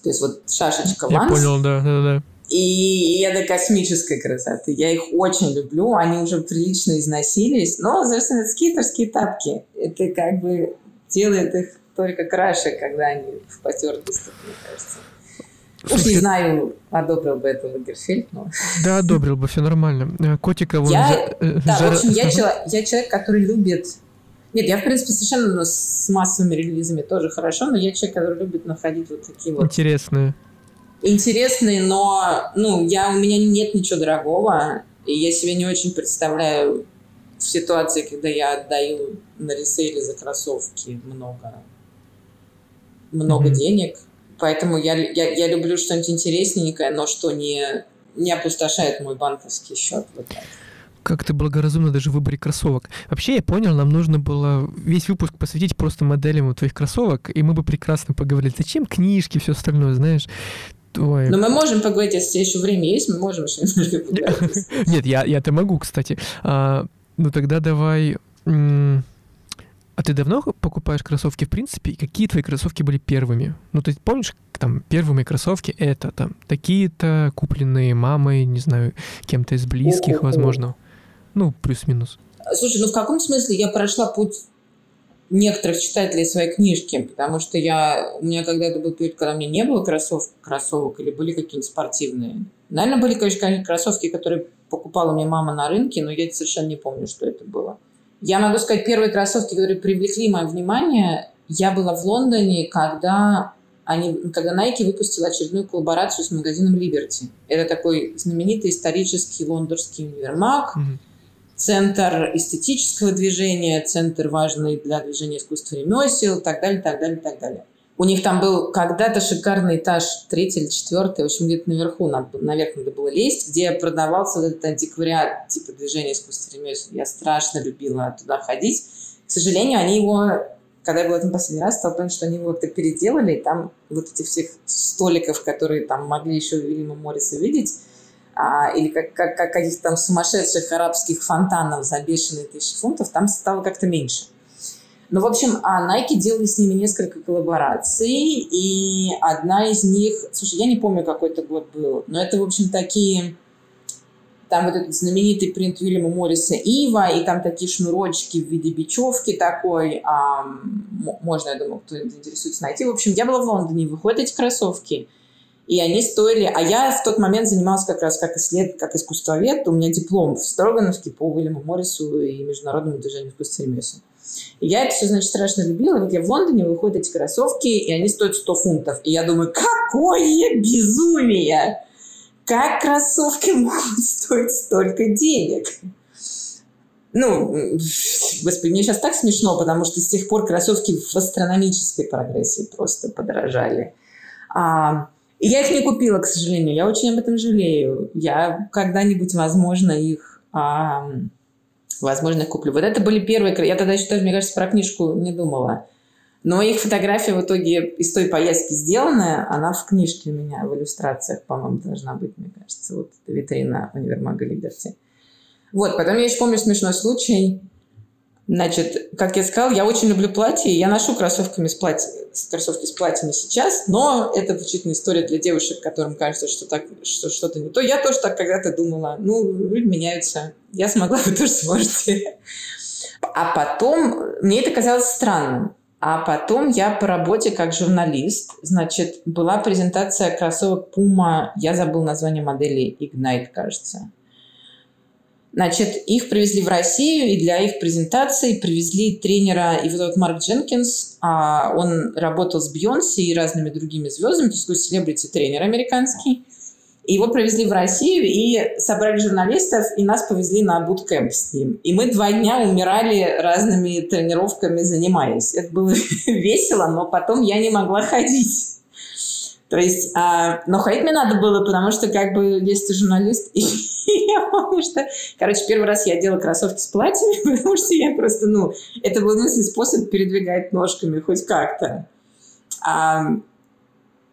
То есть вот шашечка Я понял, да, да, да. И это космической красоты. Я их очень люблю. Они уже прилично износились. Но, собственно, это скитерские тапки. Это как бы делает их только краше, когда они в потертостях, мне кажется. Уж не знаю, одобрил бы это Лагерфельд, но... Да, одобрил бы, все нормально. Э, котика вон... Я, за... да, жар... в общем, я человек, я человек, который любит... Нет, я, в принципе, совершенно с массовыми релизами тоже хорошо, но я человек, который любит находить вот такие вот... Интересные интересный, но ну, я, у меня нет ничего дорогого, и я себе не очень представляю в ситуации, когда я отдаю на ресейле за кроссовки много, много mm-hmm. денег. Поэтому я, я, я люблю что-нибудь интересненькое, но что не, не опустошает мой банковский счет. Вот так как ты благоразумно даже в выборе кроссовок. Вообще, я понял, нам нужно было весь выпуск посвятить просто моделям твоих кроссовок, и мы бы прекрасно поговорили. Зачем книжки, все остальное, знаешь? Ой. Но мы можем поговорить, если еще время есть, мы можем еще [laughs] немножко поговорить. [laughs] Нет, я, я-то могу, кстати. А, ну тогда давай... А ты давно покупаешь кроссовки в принципе? И какие твои кроссовки были первыми? Ну, ты помнишь, там, первые кроссовки это там такие-то, купленные мамой, не знаю, кем-то из близких, возможно. Ну, плюс-минус. Слушай, ну в каком смысле я прошла путь некоторых читателей своей книжки, потому что я, у меня когда-то был период, когда у меня не было кроссовок, кроссовок или были какие-нибудь спортивные. Наверное, были, конечно, кроссовки, которые покупала мне мама на рынке, но я совершенно не помню, что это было. Я могу сказать, первые кроссовки, которые привлекли мое внимание, я была в Лондоне, когда они, когда Nike выпустила очередную коллаборацию с магазином Liberty. Это такой знаменитый исторический лондонский универмаг, mm-hmm центр эстетического движения, центр важный для движения искусства ремесел, так далее, так далее, так далее. У них там был когда-то шикарный этаж, третий или четвертый, в общем, где-то наверху, надо, наверх надо было лезть, где продавался этот антиквариат типа движения искусства ремесел. Я страшно любила туда ходить. К сожалению, они его, когда я была там последний раз, стал понять, что они его как-то переделали, и там вот этих всех столиков, которые там могли еще Вильяма Морриса видеть, а, или как, как, как каких-то там сумасшедших арабских фонтанов за бешеные тысячи фунтов, там стало как-то меньше. Ну, в общем, а Nike делали с ними несколько коллабораций, и одна из них, слушай, я не помню, какой это год был, но это, в общем, такие, там вот этот знаменитый принт Уильяма Морриса Ива, и там такие шнурочки в виде бечевки такой, а, можно, я думаю, кто интересуется найти. В общем, я была в Лондоне, выходят эти кроссовки, и они стоили... А я в тот момент занималась как раз как, исслед... как искусствовед. У меня диплом в Строгановске по Уильяму Моррису и международному движению искусства и ремесел. И я это все, значит, страшно любила. Вот я в Лондоне, выходят эти кроссовки, и они стоят 100 фунтов. И я думаю, какое безумие! Как кроссовки [laughs] могут стоить столько денег? Ну, господи, мне сейчас так смешно, потому что с тех пор кроссовки в астрономической прогрессии просто подорожали. А, и я их не купила, к сожалению. Я очень об этом жалею. Я когда-нибудь, возможно, их а, возможно, куплю. Вот это были первые... Я тогда еще даже, мне кажется, про книжку не думала. Но их фотография в итоге из той поездки сделанная, она в книжке у меня, в иллюстрациях, по-моему, должна быть, мне кажется. Вот витрина универмага Либерти. Вот, потом я еще помню смешной случай. Значит, как я сказала, я очень люблю платья, я ношу кроссовками с платья, кроссовки с платьями сейчас, но это исключительно история для девушек, которым кажется, что, так, что что-то не то. Я тоже так когда-то думала, ну, люди меняются, я смогла, вы [laughs] тоже сможете. А потом, мне это казалось странным. А потом я по работе как журналист, значит, была презентация кроссовок Puma, я забыл название модели Ignite, кажется. Значит, их привезли в Россию, и для их презентации привезли тренера, его зовут Марк Дженкинс. А он работал с Бьонси и разными другими звездами, то есть такой селебрити-тренер американский. И его привезли в Россию и собрали журналистов, и нас повезли на буткемп с ним. И мы два дня умирали разными тренировками, занимаясь. Это было [laughs] весело, но потом я не могла ходить. То есть, а, но ходить мне надо было, потому что, как бы, если ты журналист, и, [laughs] я помню, что, короче, первый раз я делала кроссовки с платьями, [laughs] потому что я просто, ну, это был единственный способ передвигать ножками хоть как-то. А,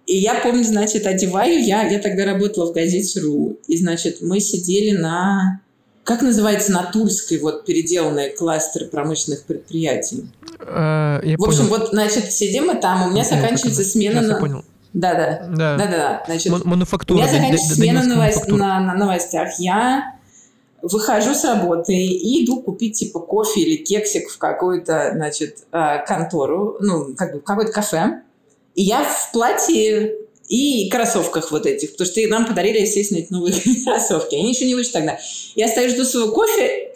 и я помню, значит, одеваю я, я тогда работала в газете «Ру», и, значит, мы сидели на, как называется, на Тульской, вот, переделанные кластеры промышленных предприятий. А, я в общем, понял. вот, значит, сидим мы там, у меня я заканчивается смена на... понял. Да, да. Да, да, да. Значит, Мануфактура. У меня заканчивается смена новость, на, на новостях. Я выхожу с работы и иду купить типа кофе или кексик в какую-то, значит, а, контору, ну, как бы в какое-то кафе. И я в платье и кроссовках вот этих, потому что нам подарили, естественно, эти новые [laughs] кроссовки. Они еще не вышли тогда. Я стою, жду своего кофе,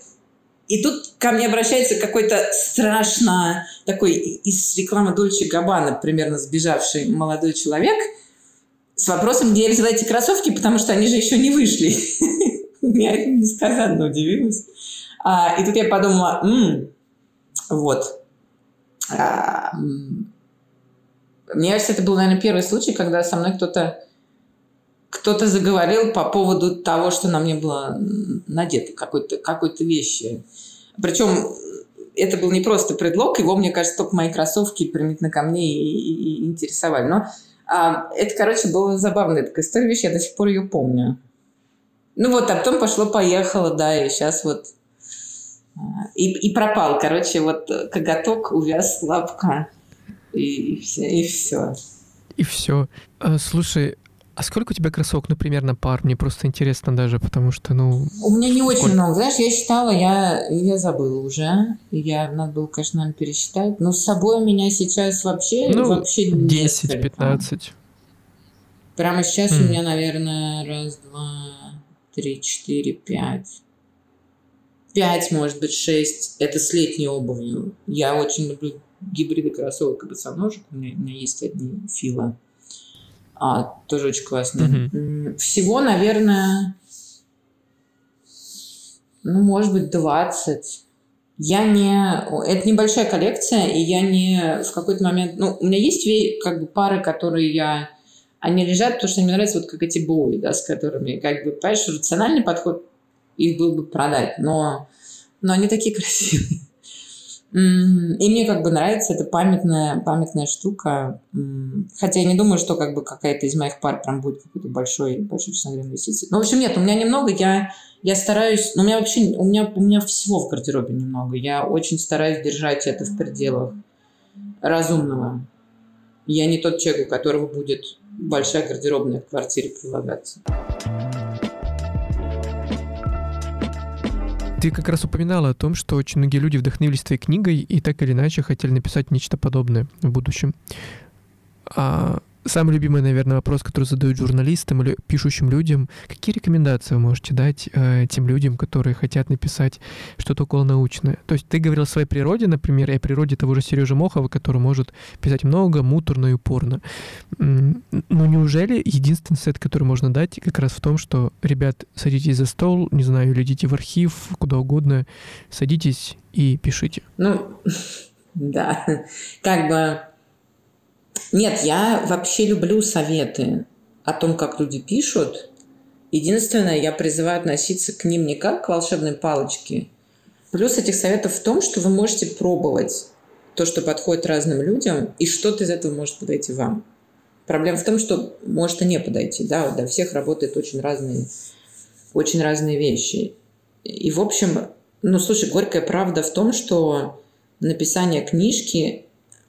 и тут ко мне обращается какой-то страшно такой из рекламы Дольче Габбана примерно сбежавший молодой человек с вопросом, где я взяла эти кроссовки, потому что они же еще не вышли. [laughs] Я несказанно удивилась. А, и тут я подумала, вот. А, мне кажется, это был, наверное, первый случай, когда со мной кто-то кто-то заговорил по поводу того, что на мне было надето, какой-то какой вещи. Причем это был не просто предлог, его, мне кажется, только мои кроссовки примитивно ко мне и, и, интересовали. Но а, это, короче, была забавная такая история, вещь, я до сих пор ее помню. Ну вот, а потом пошло-поехало, да, и сейчас вот а, и, и пропал, короче, вот коготок, увяз лапка, и, и все. И все. И все. Слушай, а сколько у тебя кроссовок, ну, примерно пар? Мне просто интересно даже, потому что, ну... У меня не очень много. Знаешь, я считала, я, я забыла уже. Я, надо было, конечно, наверное, пересчитать. Но с собой у меня сейчас вообще... Ну, вообще 10-15. Прямо сейчас mm. у меня, наверное, раз, два, три, четыре, пять. Пять, может быть, шесть. Это с летней обувью. Я очень люблю гибриды кроссовок и босоножек. У меня, у меня есть одни фила а, тоже очень классно. Mm-hmm. Всего, наверное, ну, может быть, 20. Я не... Это небольшая коллекция, и я не в какой-то момент... Ну, у меня есть как бы пары, которые я... Они лежат, потому что мне нравятся вот как эти бои, да, с которыми, как бы, понимаешь, рациональный подход их был бы продать, но, но они такие [laughs] красивые. И мне как бы нравится, это памятная, памятная штука. Хотя я не думаю, что как бы какая-то из моих пар прям будет какой-то большой, большой, честно говоря, инвестиции. Ну, в общем, нет, у меня немного, я, я стараюсь, ну, у меня вообще, у меня, у меня всего в гардеробе немного. Я очень стараюсь держать это в пределах разумного. Я не тот человек, у которого будет большая гардеробная в квартире прилагаться. Ты как раз упоминала о том, что очень многие люди вдохновились твоей книгой и так или иначе хотели написать нечто подобное в будущем. А Самый любимый, наверное, вопрос, который задают журналистам или пишущим людям. Какие рекомендации вы можете дать э, тем людям, которые хотят написать что-то около научное? То есть ты говорил о своей природе, например, и о природе того же Сережи Мохова, который может писать много, муторно и упорно. Но неужели единственный совет, который можно дать, как раз в том, что, ребят, садитесь за стол, не знаю, или идите в архив, куда угодно, садитесь и пишите? Ну, [laughs] да, как бы нет, я вообще люблю советы о том, как люди пишут. Единственное, я призываю относиться к ним не как к волшебной палочке. Плюс этих советов в том, что вы можете пробовать то, что подходит разным людям, и что-то из этого может подойти вам. Проблема в том, что может и не подойти. Да, для всех работают очень разные, очень разные вещи. И, в общем, ну, слушай, горькая правда в том, что написание книжки,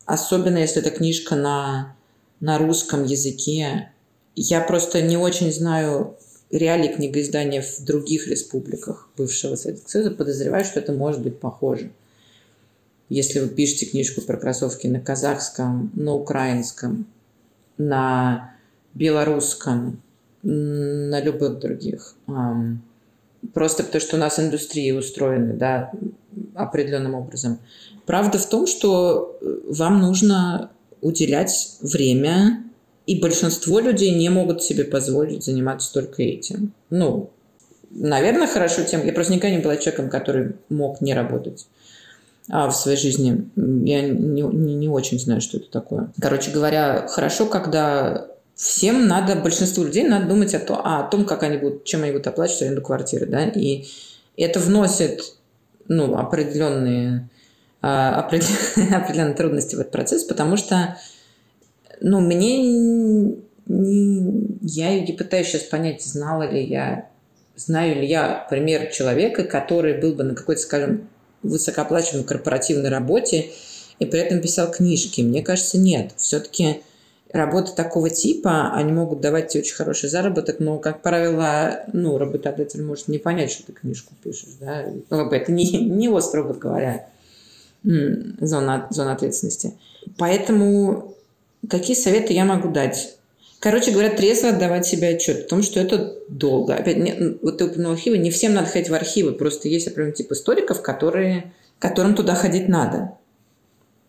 особенно если это книжка на, на русском языке, я просто не очень знаю реалии книгоиздания в других республиках бывшего Советского Союза, подозреваю, что это может быть похоже. Если вы пишете книжку про кроссовки на казахском, на украинском, на белорусском, на любых других. Просто потому, что у нас индустрии устроены да, определенным образом. Правда в том, что вам нужно уделять время и большинство людей не могут себе позволить заниматься только этим. Ну, наверное, хорошо тем. Я просто никогда не была человеком, который мог не работать а, в своей жизни. Я не, не, не очень знаю, что это такое. Короче говоря, хорошо, когда всем надо, большинству людей надо думать о, то, о том, как они будут, чем они будут оплачивать аренду квартиры, да, и это вносит, ну, определенные, а, [laughs] определенные трудности в этот процесс, потому что ну, мне я не пытаюсь сейчас понять, знала ли я, знаю ли я пример человека, который был бы на какой-то, скажем, высокооплачиваемой корпоративной работе и при этом писал книжки. Мне кажется, нет. Все-таки работы такого типа, они могут давать тебе очень хороший заработок, но, как правило, ну, работодатель может не понять, что ты книжку пишешь. Да? Ну, это [laughs] не, не его, строго говоря, зона, зона ответственности. Поэтому Какие советы я могу дать? Короче говоря, трезво отдавать себе отчет о том, что это долго. Опять, не, вот ты упомянул архивы, не всем надо ходить в архивы, просто есть определенный тип историков, которые, которым туда ходить надо.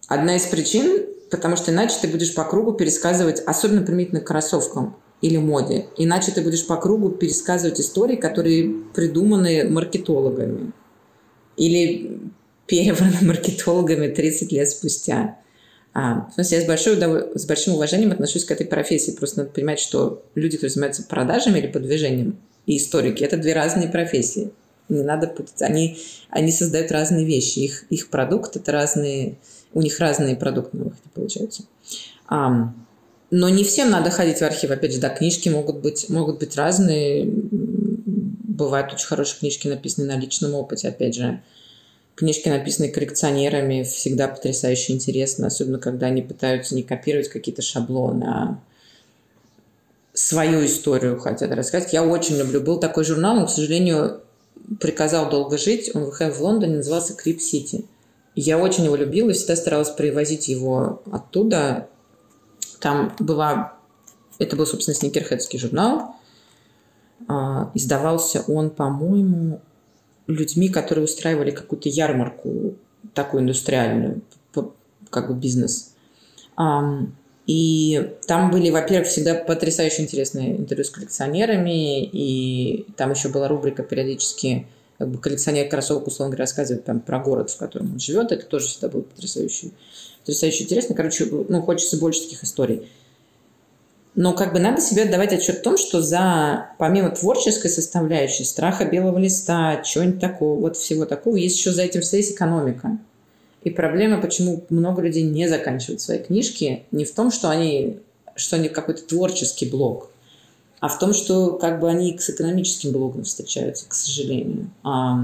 Одна из причин, потому что иначе ты будешь по кругу пересказывать, особенно применительно к кроссовкам или моде, иначе ты будешь по кругу пересказывать истории, которые придуманы маркетологами или перевраны маркетологами 30 лет спустя. А, в смысле, я с, большой, с большим уважением отношусь к этой профессии. Просто надо понимать, что люди, которые занимаются продажами или продвижением, и историки – это две разные профессии. Не надо путать. Они, они создают разные вещи. Их, их продукт – это разные… У них разные продукты на выходе получаются. А, но не всем надо ходить в архив. Опять же, да, книжки могут быть, могут быть разные. Бывают очень хорошие книжки, написанные на личном опыте. Опять же, Книжки, написанные коллекционерами, всегда потрясающе интересно, особенно когда они пытаются не копировать какие-то шаблоны, а свою историю хотят рассказать. Я очень люблю. Был такой журнал, он, к сожалению, приказал долго жить. Он выходил в Лондоне, назывался Крип Сити. Я очень его любила и всегда старалась привозить его оттуда. Там была... Это был, собственно, сникерхедский журнал. А, издавался он, по-моему, людьми, которые устраивали какую-то ярмарку такую индустриальную, как бы бизнес. И там были, во-первых, всегда потрясающе интересные интервью с коллекционерами, и там еще была рубрика периодически как бы коллекционер кроссовок, условно говоря, рассказывает там про город, в котором он живет. Это тоже всегда было потрясающе, потрясающе интересно. Короче, ну, хочется больше таких историй. Но как бы надо себе отдавать отчет в том, что за, помимо творческой составляющей, страха белого листа, чего-нибудь такого, вот всего такого, есть еще за этим стоит экономика. И проблема, почему много людей не заканчивают свои книжки, не в том, что они, что они какой-то творческий блог, а в том, что как бы они с экономическим блогом встречаются, к сожалению. А,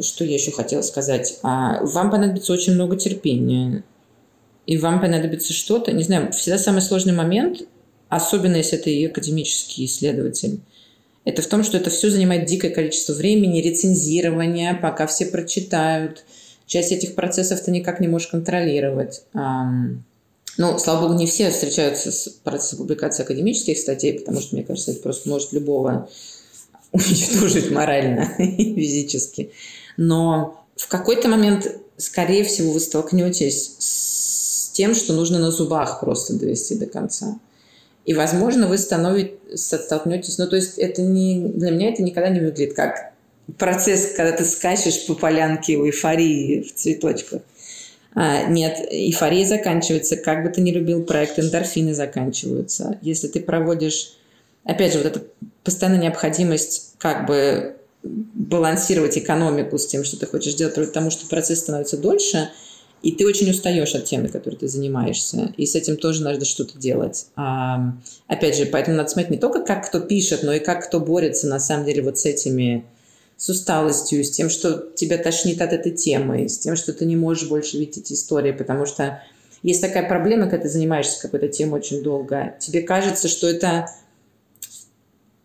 что я еще хотела сказать? А, вам понадобится очень много терпения. И вам понадобится что-то, не знаю, всегда самый сложный момент особенно если и академический исследователь, это в том, что это все занимает дикое количество времени, рецензирования, пока все прочитают. Часть этих процессов ты никак не можешь контролировать. Ну, слава богу, не все встречаются с процессом публикации академических статей, потому что, мне кажется, это просто может любого [laughs] уничтожить морально [laughs] и физически. Но в какой-то момент, скорее всего, вы столкнетесь с тем, что нужно на зубах просто довести до конца. И, возможно, вы столкнетесь... Ну, то есть это не... Для меня это никогда не выглядит как процесс, когда ты скачешь по полянке в эйфории в цветочках. А, нет, эйфория заканчивается. Как бы ты ни любил проект, эндорфины заканчиваются. Если ты проводишь опять же, вот эта постоянная необходимость как бы балансировать экономику с тем, что ты хочешь делать, потому что процесс становится дольше, и ты очень устаешь от темы, которой ты занимаешься. И с этим тоже надо что-то делать. А, опять же, поэтому надо смотреть не только, как кто пишет, но и как кто борется, на самом деле, вот с этими с усталостью, с тем, что тебя тошнит от этой темы, с тем, что ты не можешь больше видеть эти истории, потому что есть такая проблема, когда ты занимаешься какой-то темой очень долго. Тебе кажется, что это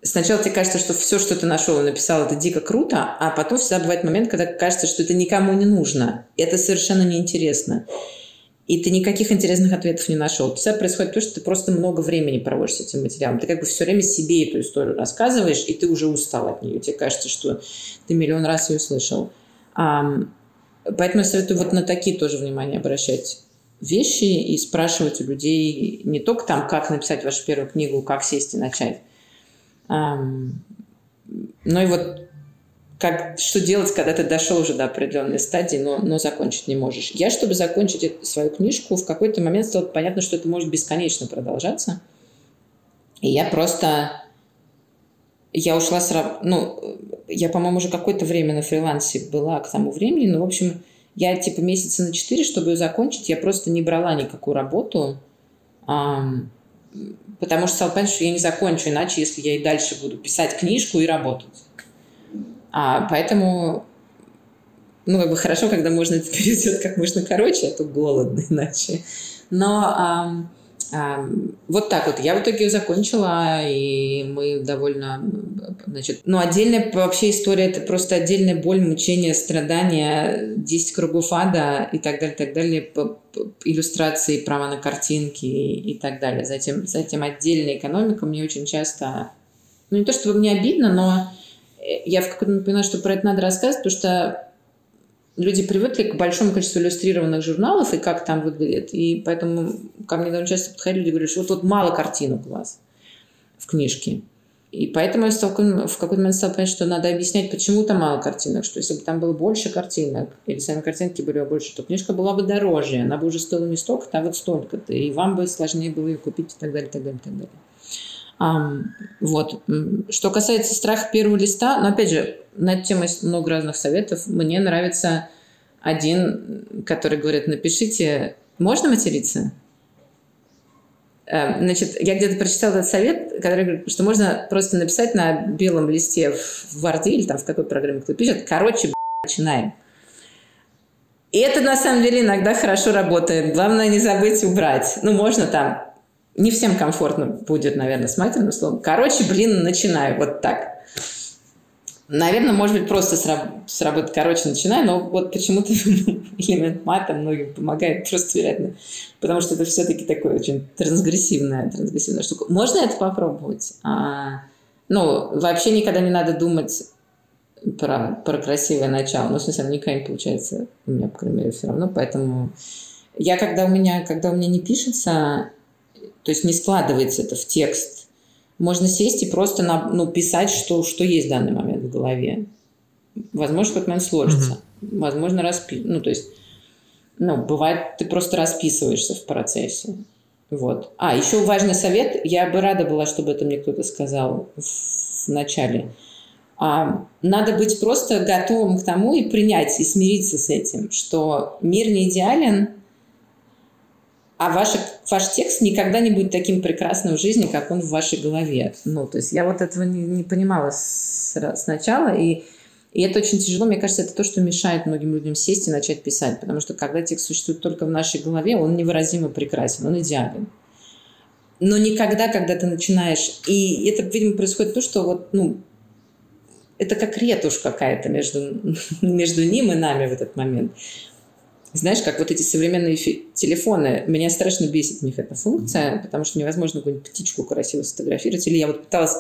сначала тебе кажется, что все, что ты нашел и написал, это дико круто, а потом всегда бывает момент, когда кажется, что это никому не нужно. Это совершенно неинтересно. И ты никаких интересных ответов не нашел. Всегда происходит то, что ты просто много времени проводишь с этим материалом. Ты как бы все время себе эту историю рассказываешь, и ты уже устал от нее. Тебе кажется, что ты миллион раз ее слышал. Поэтому я советую вот на такие тоже внимание обращать вещи и спрашивать у людей не только там, как написать вашу первую книгу, как сесть и начать, но и вот как, что делать, когда ты дошел уже до определенной стадии, но, но закончить не можешь. Я, чтобы закончить свою книжку, в какой-то момент стало понятно, что это может бесконечно продолжаться. И я просто... Я ушла с Ну, я, по-моему, уже какое-то время на фрилансе была к тому времени, но, в общем, я типа месяца на четыре, чтобы ее закончить, я просто не брала никакую работу потому что стала понять, что я не закончу иначе, если я и дальше буду писать книжку и работать. А, поэтому, ну, как бы хорошо, когда можно это перейдет как можно короче, а то голодно иначе. Но вот так вот. Я в итоге закончила, и мы довольно... Значит, ну, отдельная вообще история, это просто отдельная боль, мучение, страдания, 10 кругов ада и так далее, так далее, иллюстрации, права на картинки и, и так далее. Затем, затем отдельная экономика мне очень часто... Ну, не то чтобы мне обидно, но я в какой-то момент поняла, что про это надо рассказывать, потому что люди привыкли к большому количеству иллюстрированных журналов и как там выглядит. И поэтому ко мне довольно часто подходили люди говорят, что вот, вот мало картинок у вас в книжке. И поэтому я стал, в какой-то момент стал понять, что надо объяснять, почему там мало картинок, что если бы там было больше картинок, или сами картинки были больше, то книжка была бы дороже, она бы уже стоила не столько-то, а вот столько-то, и вам бы сложнее было ее купить и так далее, и так далее, и так далее. Вот. Что касается страха первого листа, но опять же, на эту тему есть много разных советов. Мне нравится один, который говорит, напишите, можно материться? Эм, значит, я где-то прочитала этот совет, который говорит, что можно просто написать на белом листе в Word или там в какой программе кто пишет, короче, начинаем. И это на самом деле иногда хорошо работает. Главное не забыть убрать. Ну, можно там не всем комфортно будет, наверное, с матерным словом. Короче, блин, начинаю вот так. Наверное, может быть, просто сработать, короче, начинаю, но вот почему-то [laughs] элемент мата многим помогает просто вероятно, потому что это все-таки такое очень трансгрессивная, трансгрессивная штука. Можно это попробовать? А, ну, вообще никогда не надо думать про, про красивое начало. Ну, в смысле, никогда не получается у меня, по крайней мере, все равно. Поэтому я, когда у меня, когда у меня не пишется, то есть не складывается это в текст. Можно сесть и просто на, ну, писать, что, что есть в данный момент в голове. Возможно, в какой-то момент сложится. Mm-hmm. Возможно, распи... Ну, то есть, ну, бывает, ты просто расписываешься в процессе. Вот. А, еще важный совет. Я бы рада была, чтобы это мне кто-то сказал в начале. А, надо быть просто готовым к тому и принять, и смириться с этим, что мир не идеален, а ваш, ваш текст никогда не будет таким прекрасным в жизни, как он в вашей голове. Ну, то есть я вот этого не, не понимала с, сначала, и, и это очень тяжело. Мне кажется, это то, что мешает многим людям сесть и начать писать, потому что когда текст существует только в нашей голове, он невыразимо прекрасен, он идеален. Но никогда, когда ты начинаешь... И это, видимо, происходит то, что вот, ну, это как ретушь какая-то между, [laughs] между ним и нами в этот момент. Знаешь, как вот эти современные телефоны, меня страшно бесит в них эта функция, потому что невозможно какую-нибудь птичку красиво сфотографировать. Или я вот пыталась,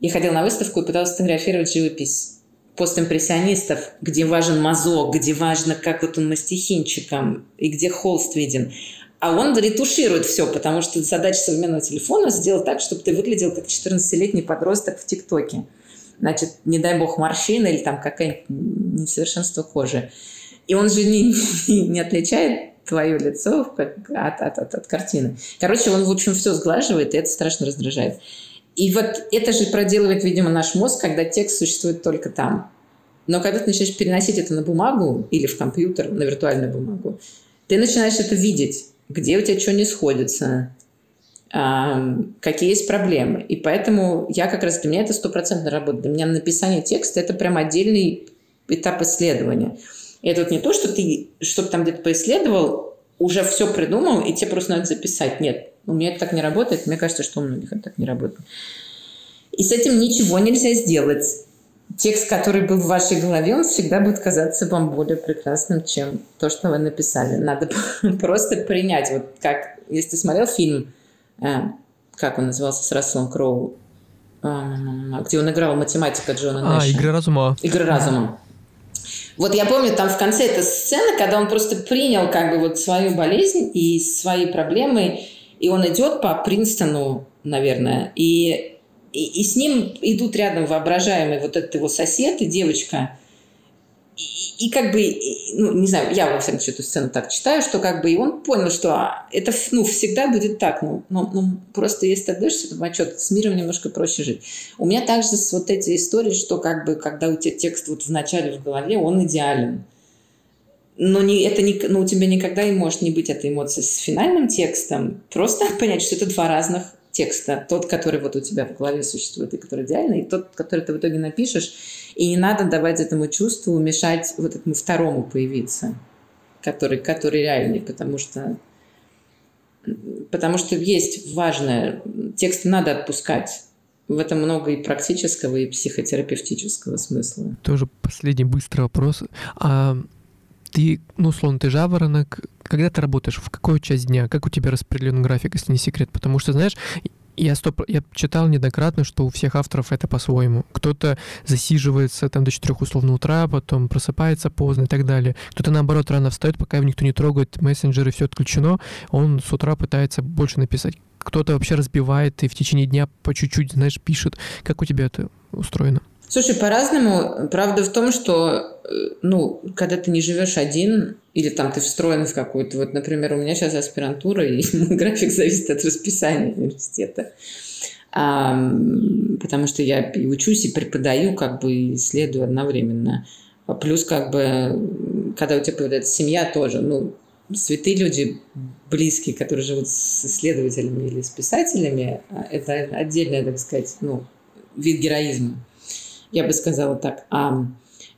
я ходила на выставку и пыталась сфотографировать живопись постимпрессионистов, где важен мазок, где важно, как вот он мастихинчиком, и где холст виден. А он ретуширует все, потому что задача современного телефона сделать так, чтобы ты выглядел как 14-летний подросток в ТикТоке. Значит, не дай бог морщина или там какое-нибудь несовершенство кожи. И он же не, [laughs] не, не отличает твое лицо от, от, от, от, от картины. Короче, он, в общем, все сглаживает, и это страшно раздражает. и вот это же проделывает, видимо, наш мозг, когда текст существует только там. Но когда ты начинаешь переносить это на бумагу или в компьютер, на виртуальную бумагу, ты начинаешь это видеть, где у тебя что не сходится, какие есть проблемы. И поэтому я как раз, для меня это стопроцентно работает. Для меня написание текста – это прям отдельный этап исследования. И это вот не то, что ты что-то там где-то поисследовал, уже все придумал, и тебе просто надо записать. Нет, у меня это так не работает. Мне кажется, что у многих это так не работает. И с этим ничего нельзя сделать. Текст, который был в вашей голове, он всегда будет казаться вам более прекрасным, чем то, что вы написали. Надо [laughs] просто принять. Вот как, если ты смотрел фильм, э, как он назывался, с Расселом Кроу, э, где он играл математика Джона А, «Игры разума». «Игры разума». Вот я помню, там в конце эта сцена, когда он просто принял как бы вот свою болезнь и свои проблемы, и он идет по Принстону, наверное, и, и, и с ним идут рядом воображаемый вот этот его сосед и девочка, и, и как бы, и, ну, не знаю, я во всяком случае эту сцену так читаю, что как бы и он понял, что это ну, всегда будет так. Ну, ну, ну просто если ты отдаешься этому отчет, с миром немножко проще жить. У меня также с вот эти истории, что как бы, когда у тебя текст вот в начале в голове, он идеален. Но не, это не, ну, у тебя никогда и может не быть этой эмоции с финальным текстом. Просто [laughs] понять, что это два разных текста. Тот, который вот у тебя в голове существует и который идеальный, и тот, который ты в итоге напишешь. И не надо давать этому чувству мешать вот этому второму появиться, который, который реальный, потому что потому что есть важное, текст надо отпускать. В этом много и практического, и психотерапевтического смысла. Тоже последний быстрый вопрос. А ты, ну, условно, ты жаворонок, когда ты работаешь, в какую часть дня, как у тебя распределен график, если не секрет? Потому что, знаешь, я, стоп, я читал неоднократно, что у всех авторов это по-своему. Кто-то засиживается там до 4 условно утра, потом просыпается поздно и так далее. Кто-то, наоборот, рано встает, пока его никто не трогает, мессенджеры, все отключено, он с утра пытается больше написать. Кто-то вообще разбивает и в течение дня по чуть-чуть, знаешь, пишет. Как у тебя это устроено? Слушай, по-разному. Правда в том, что, э, ну, когда ты не живешь один, или там ты встроен в какую-то... Вот, например, у меня сейчас аспирантура, и [laughs] график зависит от расписания университета. А, потому что я и учусь, и преподаю, как бы, и исследую одновременно. А плюс, как бы, когда у тебя появляется семья тоже, ну, святые люди, близкие, которые живут с исследователями или с писателями, а, это отдельный, так сказать, ну, вид героизма я бы сказала так. А,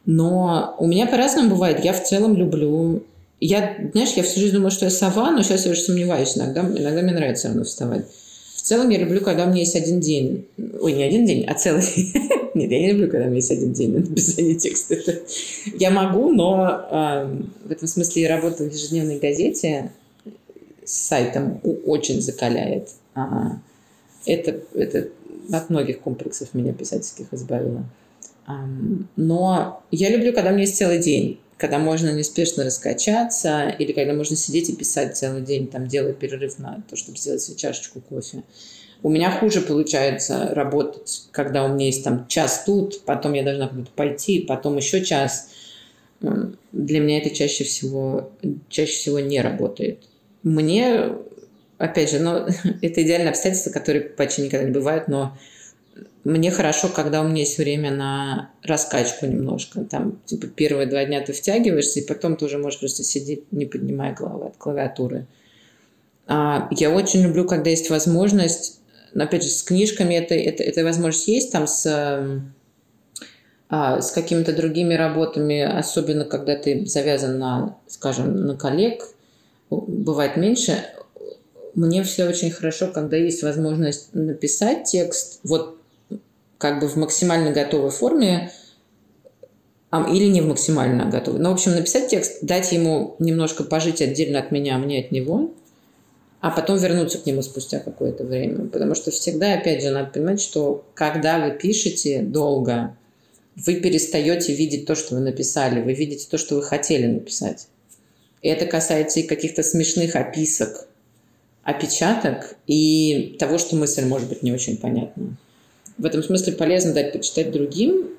но у меня по-разному бывает. Я в целом люблю... Я, знаешь, я всю жизнь думала, что я сова, но сейчас я уже сомневаюсь иногда. Иногда мне нравится рано вставать. В целом я люблю, когда у меня есть один день. Ой, не один день, а целый. [laughs] Нет, я не люблю, когда у меня есть один день на написание текста. [laughs] Я могу, но э, в этом смысле я работаю в ежедневной газете с сайтом очень закаляет. А, это, это от многих комплексов меня писательских избавило. Но я люблю, когда у меня есть целый день, когда можно неспешно раскачаться, или когда можно сидеть и писать целый день, там, делая перерыв на то, чтобы сделать себе чашечку кофе. У меня хуже получается работать, когда у меня есть там час тут, потом я должна куда-то пойти, потом еще час. Для меня это чаще всего, чаще всего не работает. Мне, опять же, ну, [laughs] это идеальное обстоятельство, которые почти никогда не бывают, но мне хорошо, когда у меня есть время на раскачку немножко. Там, типа, первые два дня ты втягиваешься, и потом ты уже можешь просто сидеть, не поднимая головы от клавиатуры. А, я очень люблю, когда есть возможность, но, опять же, с книжками это, это, эта возможность есть, там с, а, с какими-то другими работами, особенно когда ты завязан на, скажем, на коллег, бывает меньше. Мне все очень хорошо, когда есть возможность написать текст, вот как бы в максимально готовой форме или не в максимально готовой. Но, в общем, написать текст, дать ему немножко пожить отдельно от меня, а мне от него, а потом вернуться к нему спустя какое-то время. Потому что всегда, опять же, надо понимать, что когда вы пишете долго, вы перестаете видеть то, что вы написали, вы видите то, что вы хотели написать. И это касается и каких-то смешных описок, опечаток и того, что мысль может быть не очень понятна в этом смысле полезно дать почитать другим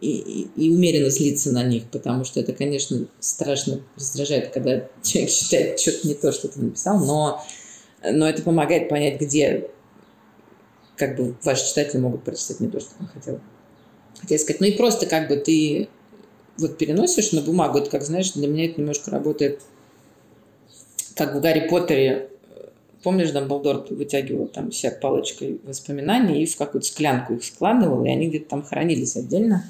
и, и, и умеренно злиться на них, потому что это, конечно, страшно раздражает, когда [laughs] человек считает что-то не то, что ты написал, но, но это помогает понять, где как бы ваши читатели могут прочитать не то, что он хотел. Хотел сказать. Ну и просто как бы ты вот переносишь на бумагу, это как, знаешь, для меня это немножко работает как в Гарри Поттере Помнишь, Дамблдор вытягивал там себя палочкой воспоминаний и в какую-то склянку их складывал, и они где-то там хранились отдельно.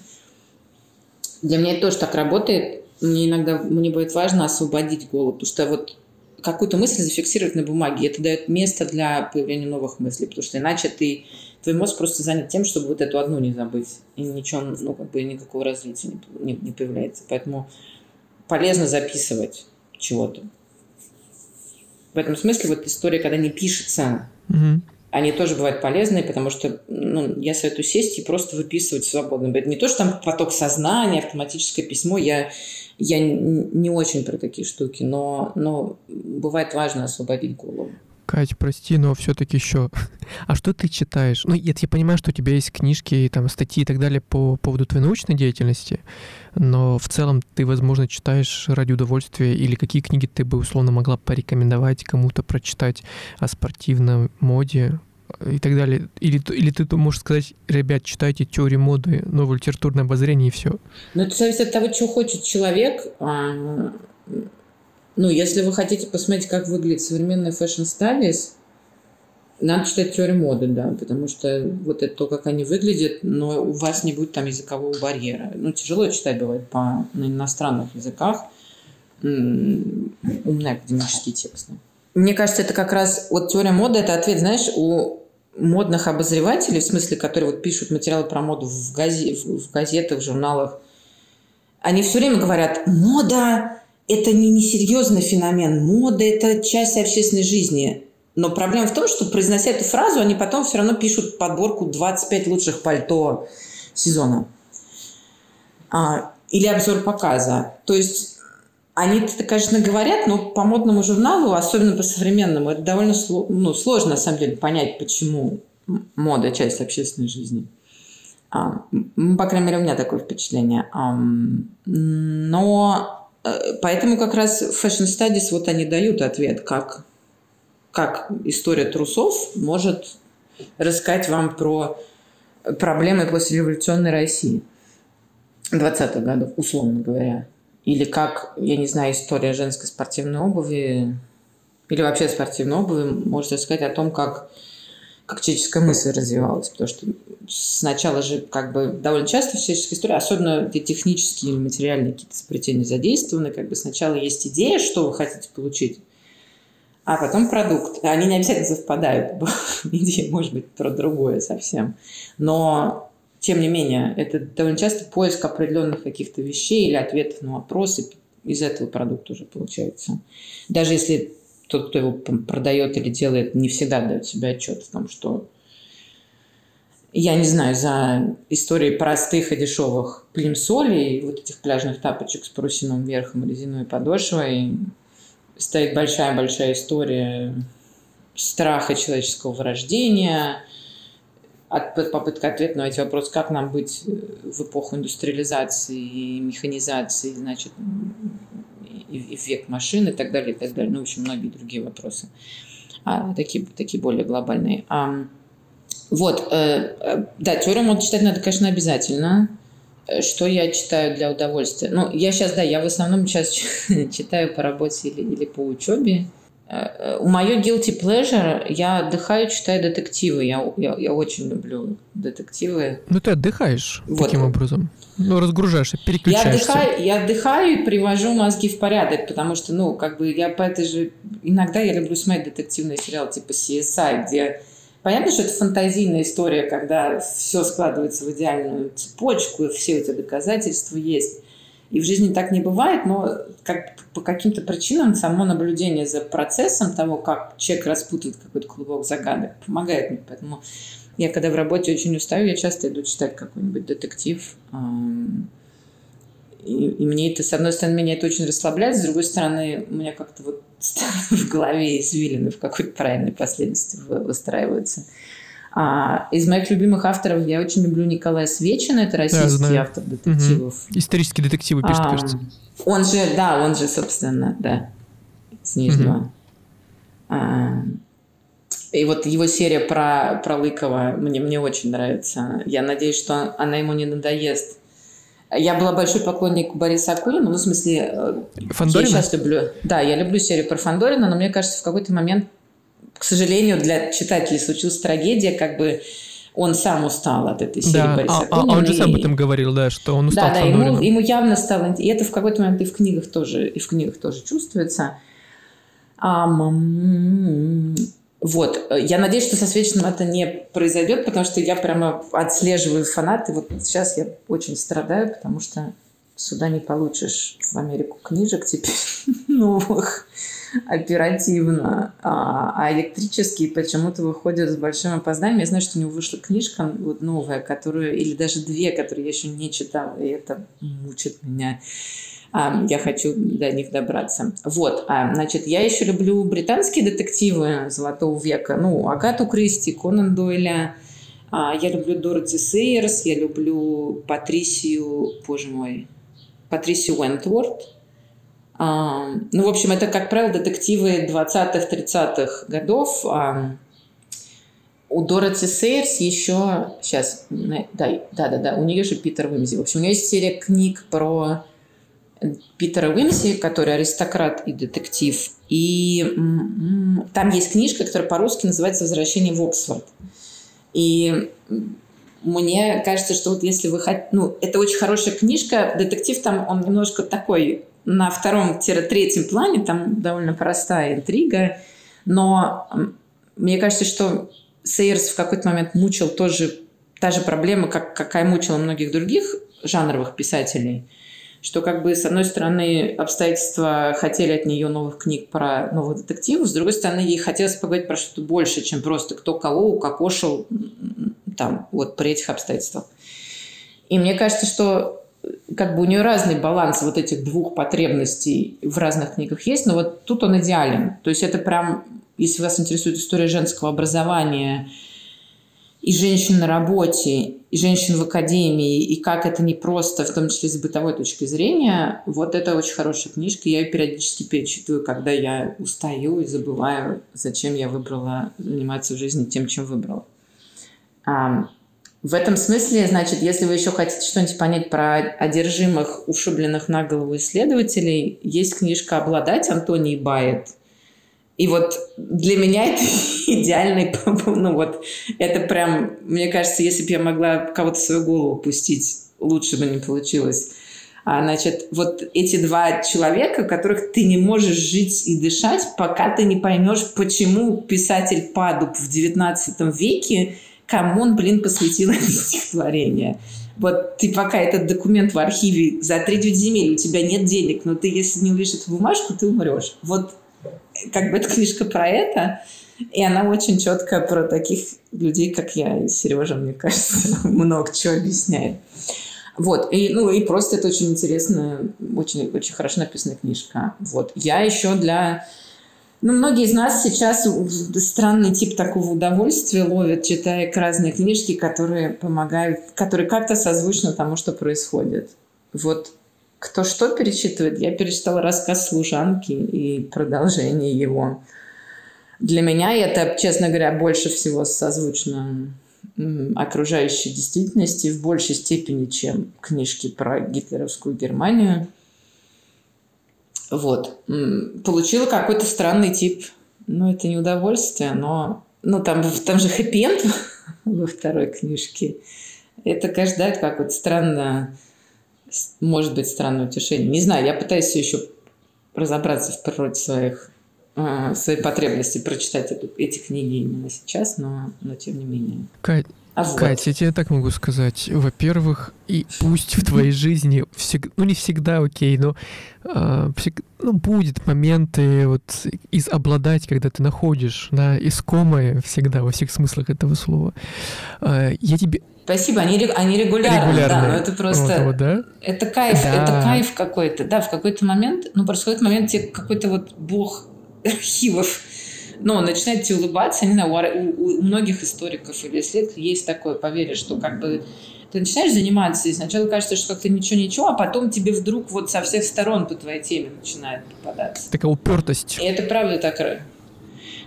Для меня это тоже так работает. Мне иногда мне будет важно освободить голову, потому что вот какую-то мысль зафиксировать на бумаге. Это дает место для появления новых мыслей, потому что иначе ты, твой мозг просто занят тем, чтобы вот эту одну не забыть. И ничего, ну, как бы никакого развития не, не, не появляется. Поэтому полезно записывать чего-то в этом смысле вот история, когда не пишется, угу. они тоже бывают полезные, потому что ну, я советую сесть и просто выписывать свободно. Это не то, что там поток сознания, автоматическое письмо. Я, я не очень про такие штуки, но, но бывает важно освободить голову. Кать, прости, но все-таки еще. [laughs] А что ты читаешь? Ну, я, я понимаю, что у тебя есть книжки, там, статьи и так далее по поводу твоей научной деятельности, но в целом ты, возможно, читаешь ради удовольствия, или какие книги ты бы условно могла порекомендовать кому-то прочитать о спортивной моде и так далее. Или, или ты можешь сказать, ребят, читайте теорию моды, новое литературное обозрение и все. Ну, это зависит от того, чего хочет человек. Ну, если вы хотите посмотреть, как выглядит современная fashion studies, надо читать теорию моды, да, потому что вот это то, как они выглядят, но у вас не будет там языкового барьера. Ну, тяжело читать бывает по на иностранных языках умные академические тексты. Мне кажется, это как раз вот теория моды, это ответ, знаешь, у модных обозревателей, в смысле, которые вот пишут материалы про моду в, газе, в газетах, в журналах, они все время говорят, мода это не несерьезный феномен. Мода – это часть общественной жизни. Но проблема в том, что, произнося эту фразу, они потом все равно пишут подборку 25 лучших пальто сезона. А, или обзор показа. То есть они это, конечно, говорят, но по модному журналу, особенно по современному, это довольно ну, сложно, на самом деле, понять, почему мода – часть общественной жизни. А, по крайней мере, у меня такое впечатление. А, но поэтому как раз Fashion Studies вот они дают ответ, как, как история трусов может рассказать вам про проблемы послереволюционной России 20-х годов, условно говоря. Или как, я не знаю, история женской спортивной обуви или вообще спортивной обуви может рассказать о том, как как человеческая мысль развивалась, потому что сначала же как бы довольно часто в человеческой истории, особенно где технические или материальные какие-то изобретения задействованы, как бы сначала есть идея, что вы хотите получить, а потом продукт. Они не обязательно совпадают. [laughs] Идея может быть про другое совсем. Но, тем не менее, это довольно часто поиск определенных каких-то вещей или ответов на вопросы из этого продукта уже получается. Даже если тот, кто его продает или делает, не всегда дает себе отчет в том, что я не знаю, за историей простых и дешевых плимсолей, вот этих пляжных тапочек с парусиновым верхом и резиновой подошвой, стоит большая-большая история страха человеческого вырождения, от, попытка ответа на эти вопросы, как нам быть в эпоху индустриализации и механизации, значит, и, и век машин и так далее, и так далее. Ну, в общем, многие другие вопросы. А, такие, такие более глобальные. А, вот, э, э, да, теорию моды читать надо, конечно, обязательно. Э, что я читаю для удовольствия? Ну, я сейчас, да, я в основном сейчас [laughs] читаю по работе или, или по учебе. У мое guilty pleasure, я отдыхаю, читаю детективы. Я, я, я очень люблю детективы. Ну, ты отдыхаешь вот. таким образом? Ну, разгружаешься, переключаешься. Я отдыхаю, я отдыхаю и привожу мозги в порядок, потому что, ну, как бы я по этой же... Иногда я люблю смотреть детективные сериалы типа CSI, где Понятно, что это фантазийная история, когда все складывается в идеальную цепочку, и все эти доказательства есть. И в жизни так не бывает, но как, по каким-то причинам само наблюдение за процессом того, как человек распутывает какой-то клубок загадок, помогает мне. Поэтому я когда в работе очень устаю, я часто иду читать какой-нибудь детектив. И, и мне это, с одной стороны, меня это очень расслабляет, с другой стороны, у меня как-то вот [laughs] в голове извилины в какой-то правильной последовательности выстраиваются. А, из моих любимых авторов я очень люблю Николая Свечина, это российский да, автор детективов. Угу. Исторические детективы пишет, а, кажется. Он же, да, он же, собственно, да, с Нижнего. Угу. А, И вот его серия про, про Лыкова мне, мне очень нравится. Я надеюсь, что она ему не надоест. Я была большой поклонник Бориса Акулина, ну, в смысле... Э, Фандорина? Я сейчас люблю... Да, я люблю серию про Фандорина, но мне кажется, в какой-то момент, к сожалению, для читателей случилась трагедия, как бы он сам устал от этой серии да, Бориса а. А он же сам об этом говорил, да, что он устал Да, да, ему, ему явно стало... И это в какой-то момент и в книгах тоже, и в книгах тоже чувствуется. А, вот. Я надеюсь, что со Свечным это не произойдет, потому что я прямо отслеживаю фанаты. Вот сейчас я очень страдаю, потому что сюда не получишь в Америку книжек теперь [laughs] новых оперативно, а, а электрические почему-то выходят с большим опозданием. Я знаю, что у него вышла книжка вот новая, которую, или даже две, которые я еще не читала, и это мучит меня. А, я хочу до них добраться. Вот, а, значит, я еще люблю британские детективы Золотого века, ну, Агату Кристи, Конан Дойля, а, я люблю Дороти Сейерс, я люблю Патрисию, боже мой, Патрисию Уэнтворд. Ну, в общем, это, как правило, детективы 20-х, 30-х годов. У Дороти Сейерс еще... Сейчас, да, да, да, да, у нее же Питер Уимзи. В общем, у нее есть серия книг про Питера Уимси, который аристократ и детектив. И там есть книжка, которая по-русски называется «Возвращение в Оксфорд». И мне кажется, что вот если вы хотите... Ну, это очень хорошая книжка. Детектив там, он немножко такой на втором-третьем плане, там довольно простая интрига. Но мне кажется, что Сейерс в какой-то момент мучил тоже та же проблема, как, какая мучила многих других жанровых писателей – что как бы с одной стороны обстоятельства хотели от нее новых книг про новых детективов, с другой стороны ей хотелось поговорить про что-то больше, чем просто кто кого укокошил там вот при этих обстоятельствах. И мне кажется, что как бы у нее разный баланс вот этих двух потребностей в разных книгах есть, но вот тут он идеален. То есть это прям, если вас интересует история женского образования – и женщин на работе, и женщин в академии, и как это не просто, в том числе с бытовой точки зрения, вот это очень хорошая книжка. Я ее периодически перечитываю, когда я устаю и забываю, зачем я выбрала заниматься в жизни тем, чем выбрала. В этом смысле, значит, если вы еще хотите что-нибудь понять про одержимых, ушибленных на голову исследователей, есть книжка «Обладать» Антонии Байет – и вот для меня [laughs] это идеальный, ну вот, это прям, мне кажется, если бы я могла кого-то в свою голову пустить, лучше бы не получилось. А, значит, вот эти два человека, которых ты не можешь жить и дышать, пока ты не поймешь, почему писатель Падуб в XIX веке, кому он, блин, посвятил это стихотворение. Вот ты пока этот документ в архиве за три земель, у тебя нет денег, но ты, если не увидишь эту бумажку, ты умрешь. Вот как бы эта книжка про это, и она очень четко про таких людей, как я и Сережа, мне кажется, [laughs] много чего объясняет. Вот, и, ну, и просто это очень интересная, очень, очень хорошо написанная книжка. Вот. Я еще для... Ну, многие из нас сейчас странный тип такого удовольствия ловят, читая разные книжки, которые помогают, которые как-то созвучны тому, что происходит. Вот кто что перечитывает? Я перечитала рассказ служанки и продолжение его. Для меня это, честно говоря, больше всего созвучно окружающей действительности в большей степени, чем книжки про гитлеровскую Германию. Вот. Получила какой-то странный тип. Ну, это не удовольствие, но... Ну, там, там же хэппи [laughs] во второй книжке. Это, конечно, да, какое-то странное может быть странное утешение. Не знаю, я пытаюсь еще разобраться в природе своих э, своей потребности прочитать эту, эти книги именно сейчас, но, но тем не менее. Кать, а вот. Катя, я тебе так могу сказать. Во-первых, и пусть в твоей жизни, всег... ну не всегда окей, но э, всег... ну, будет моменты вот из обладать, когда ты находишь на да, искомое всегда во всех смыслах этого слова. Э, я тебе Спасибо, они, они регулярно, регулярно. да, но это просто, вот, вот, да? это кайф, да. это кайф какой-то, да, в какой-то момент, ну, происходит момент, тебе какой-то вот бог [laughs] архивов, ну, начинает тебе улыбаться, не знаю, у, у многих историков или исследователей есть такое поверье, что как бы ты начинаешь заниматься, и сначала кажется, что как-то ничего-ничего, а потом тебе вдруг вот со всех сторон по твоей теме начинает попадаться. Такая упертость. И это правда так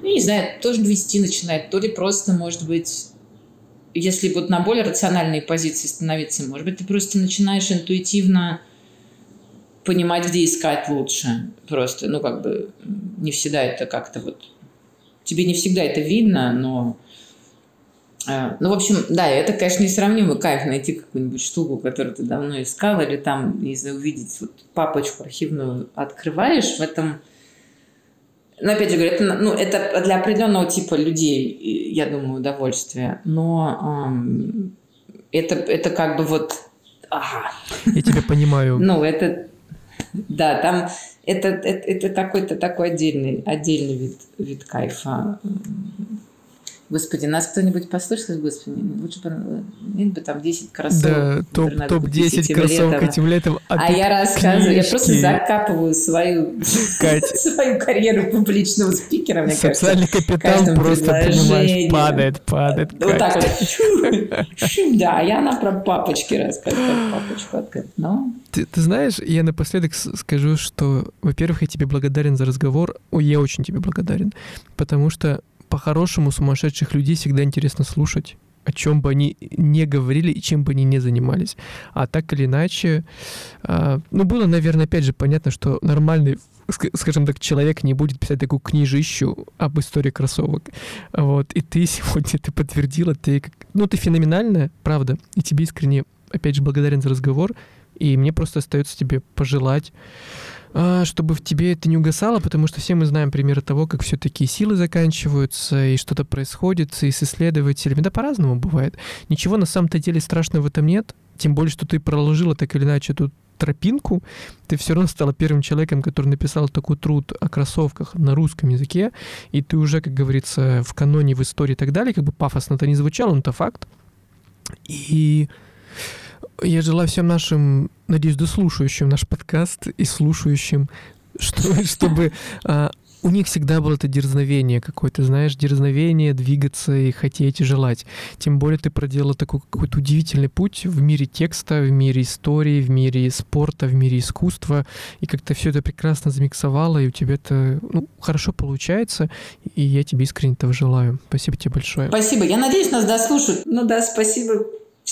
ну, не знаю, тоже вести начинает, то ли просто, может быть, если вот на более рациональные позиции становиться, может быть, ты просто начинаешь интуитивно понимать, где искать лучше. Просто, ну, как бы, не всегда это как-то вот... Тебе не всегда это видно, но... Э, ну, в общем, да, это, конечно, несравнимый кайф найти какую-нибудь штуку, которую ты давно искал, или там, не знаю, увидеть вот папочку архивную открываешь, в этом... Но, опять же говорю, это, ну, это для определенного типа людей, я думаю, удовольствие. Но эм, это, это как бы вот... Ага. Я тебя понимаю. Ну, это да, там это, это, это какой-то такой отдельный, отдельный вид, вид кайфа. Господи, нас кто-нибудь послушал, господи, лучше бы, нет бы там 10 кроссовок. Да, топ, топ-10 кроссовок этим летом. А, а я рассказываю, книжки. я просто закапываю свою, [laughs] свою карьеру публичного спикера, мне Социальный кажется. капитал просто, понимаешь, падает, падает. Вот так вот. Да, я она про папочки рассказываю, папочку открыть. Но... Ты, ты знаешь, я напоследок скажу, что, во-первых, я тебе благодарен за разговор. Ой, я очень тебе благодарен, потому что по-хорошему сумасшедших людей всегда интересно слушать о чем бы они не говорили и чем бы они не занимались. А так или иначе, э, ну, было, наверное, опять же понятно, что нормальный, скажем так, человек не будет писать такую книжищу об истории кроссовок. Вот. И ты [laughs] сегодня ты подтвердила, ты, ну, ты феноменальная, правда. И тебе искренне, опять же, благодарен за разговор. И мне просто остается тебе пожелать чтобы в тебе это не угасало, потому что все мы знаем примеры того, как все-таки силы заканчиваются, и что-то происходит, и с исследователями. Да по-разному бывает. Ничего на самом-то деле страшного в этом нет, тем более, что ты проложила так или иначе эту тропинку, ты все равно стала первым человеком, который написал такой труд о кроссовках на русском языке, и ты уже, как говорится, в каноне, в истории и так далее, как бы пафосно это не звучало, но это факт. И я желаю всем нашим, надеюсь, дослушающим наш подкаст и слушающим, что, [laughs] чтобы а, у них всегда было это дерзновение какое-то, знаешь, дерзновение двигаться и хотеть и желать. Тем более ты проделала такой какой-то удивительный путь в мире текста, в мире истории, в мире спорта, в мире искусства, и как-то все это прекрасно замиксовала, и у тебя это ну, хорошо получается, и я тебе искренне этого желаю. Спасибо тебе большое. Спасибо. Я надеюсь, нас дослушают. Ну да, спасибо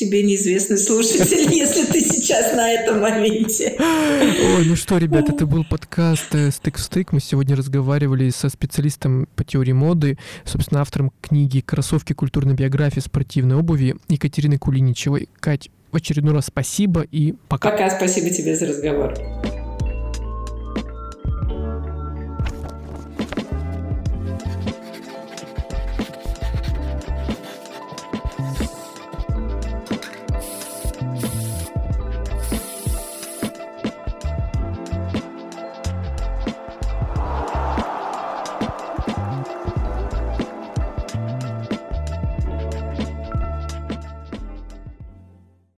тебе неизвестный слушатель, [laughs] если ты сейчас на этом моменте. Ой, ну что, ребята, это был подкаст э, «Стык в стык». Мы сегодня разговаривали со специалистом по теории моды, собственно, автором книги «Кроссовки культурной биографии спортивной обуви» Екатериной Кулиничевой. Кать, в очередной раз спасибо и пока. Пока, спасибо тебе за разговор.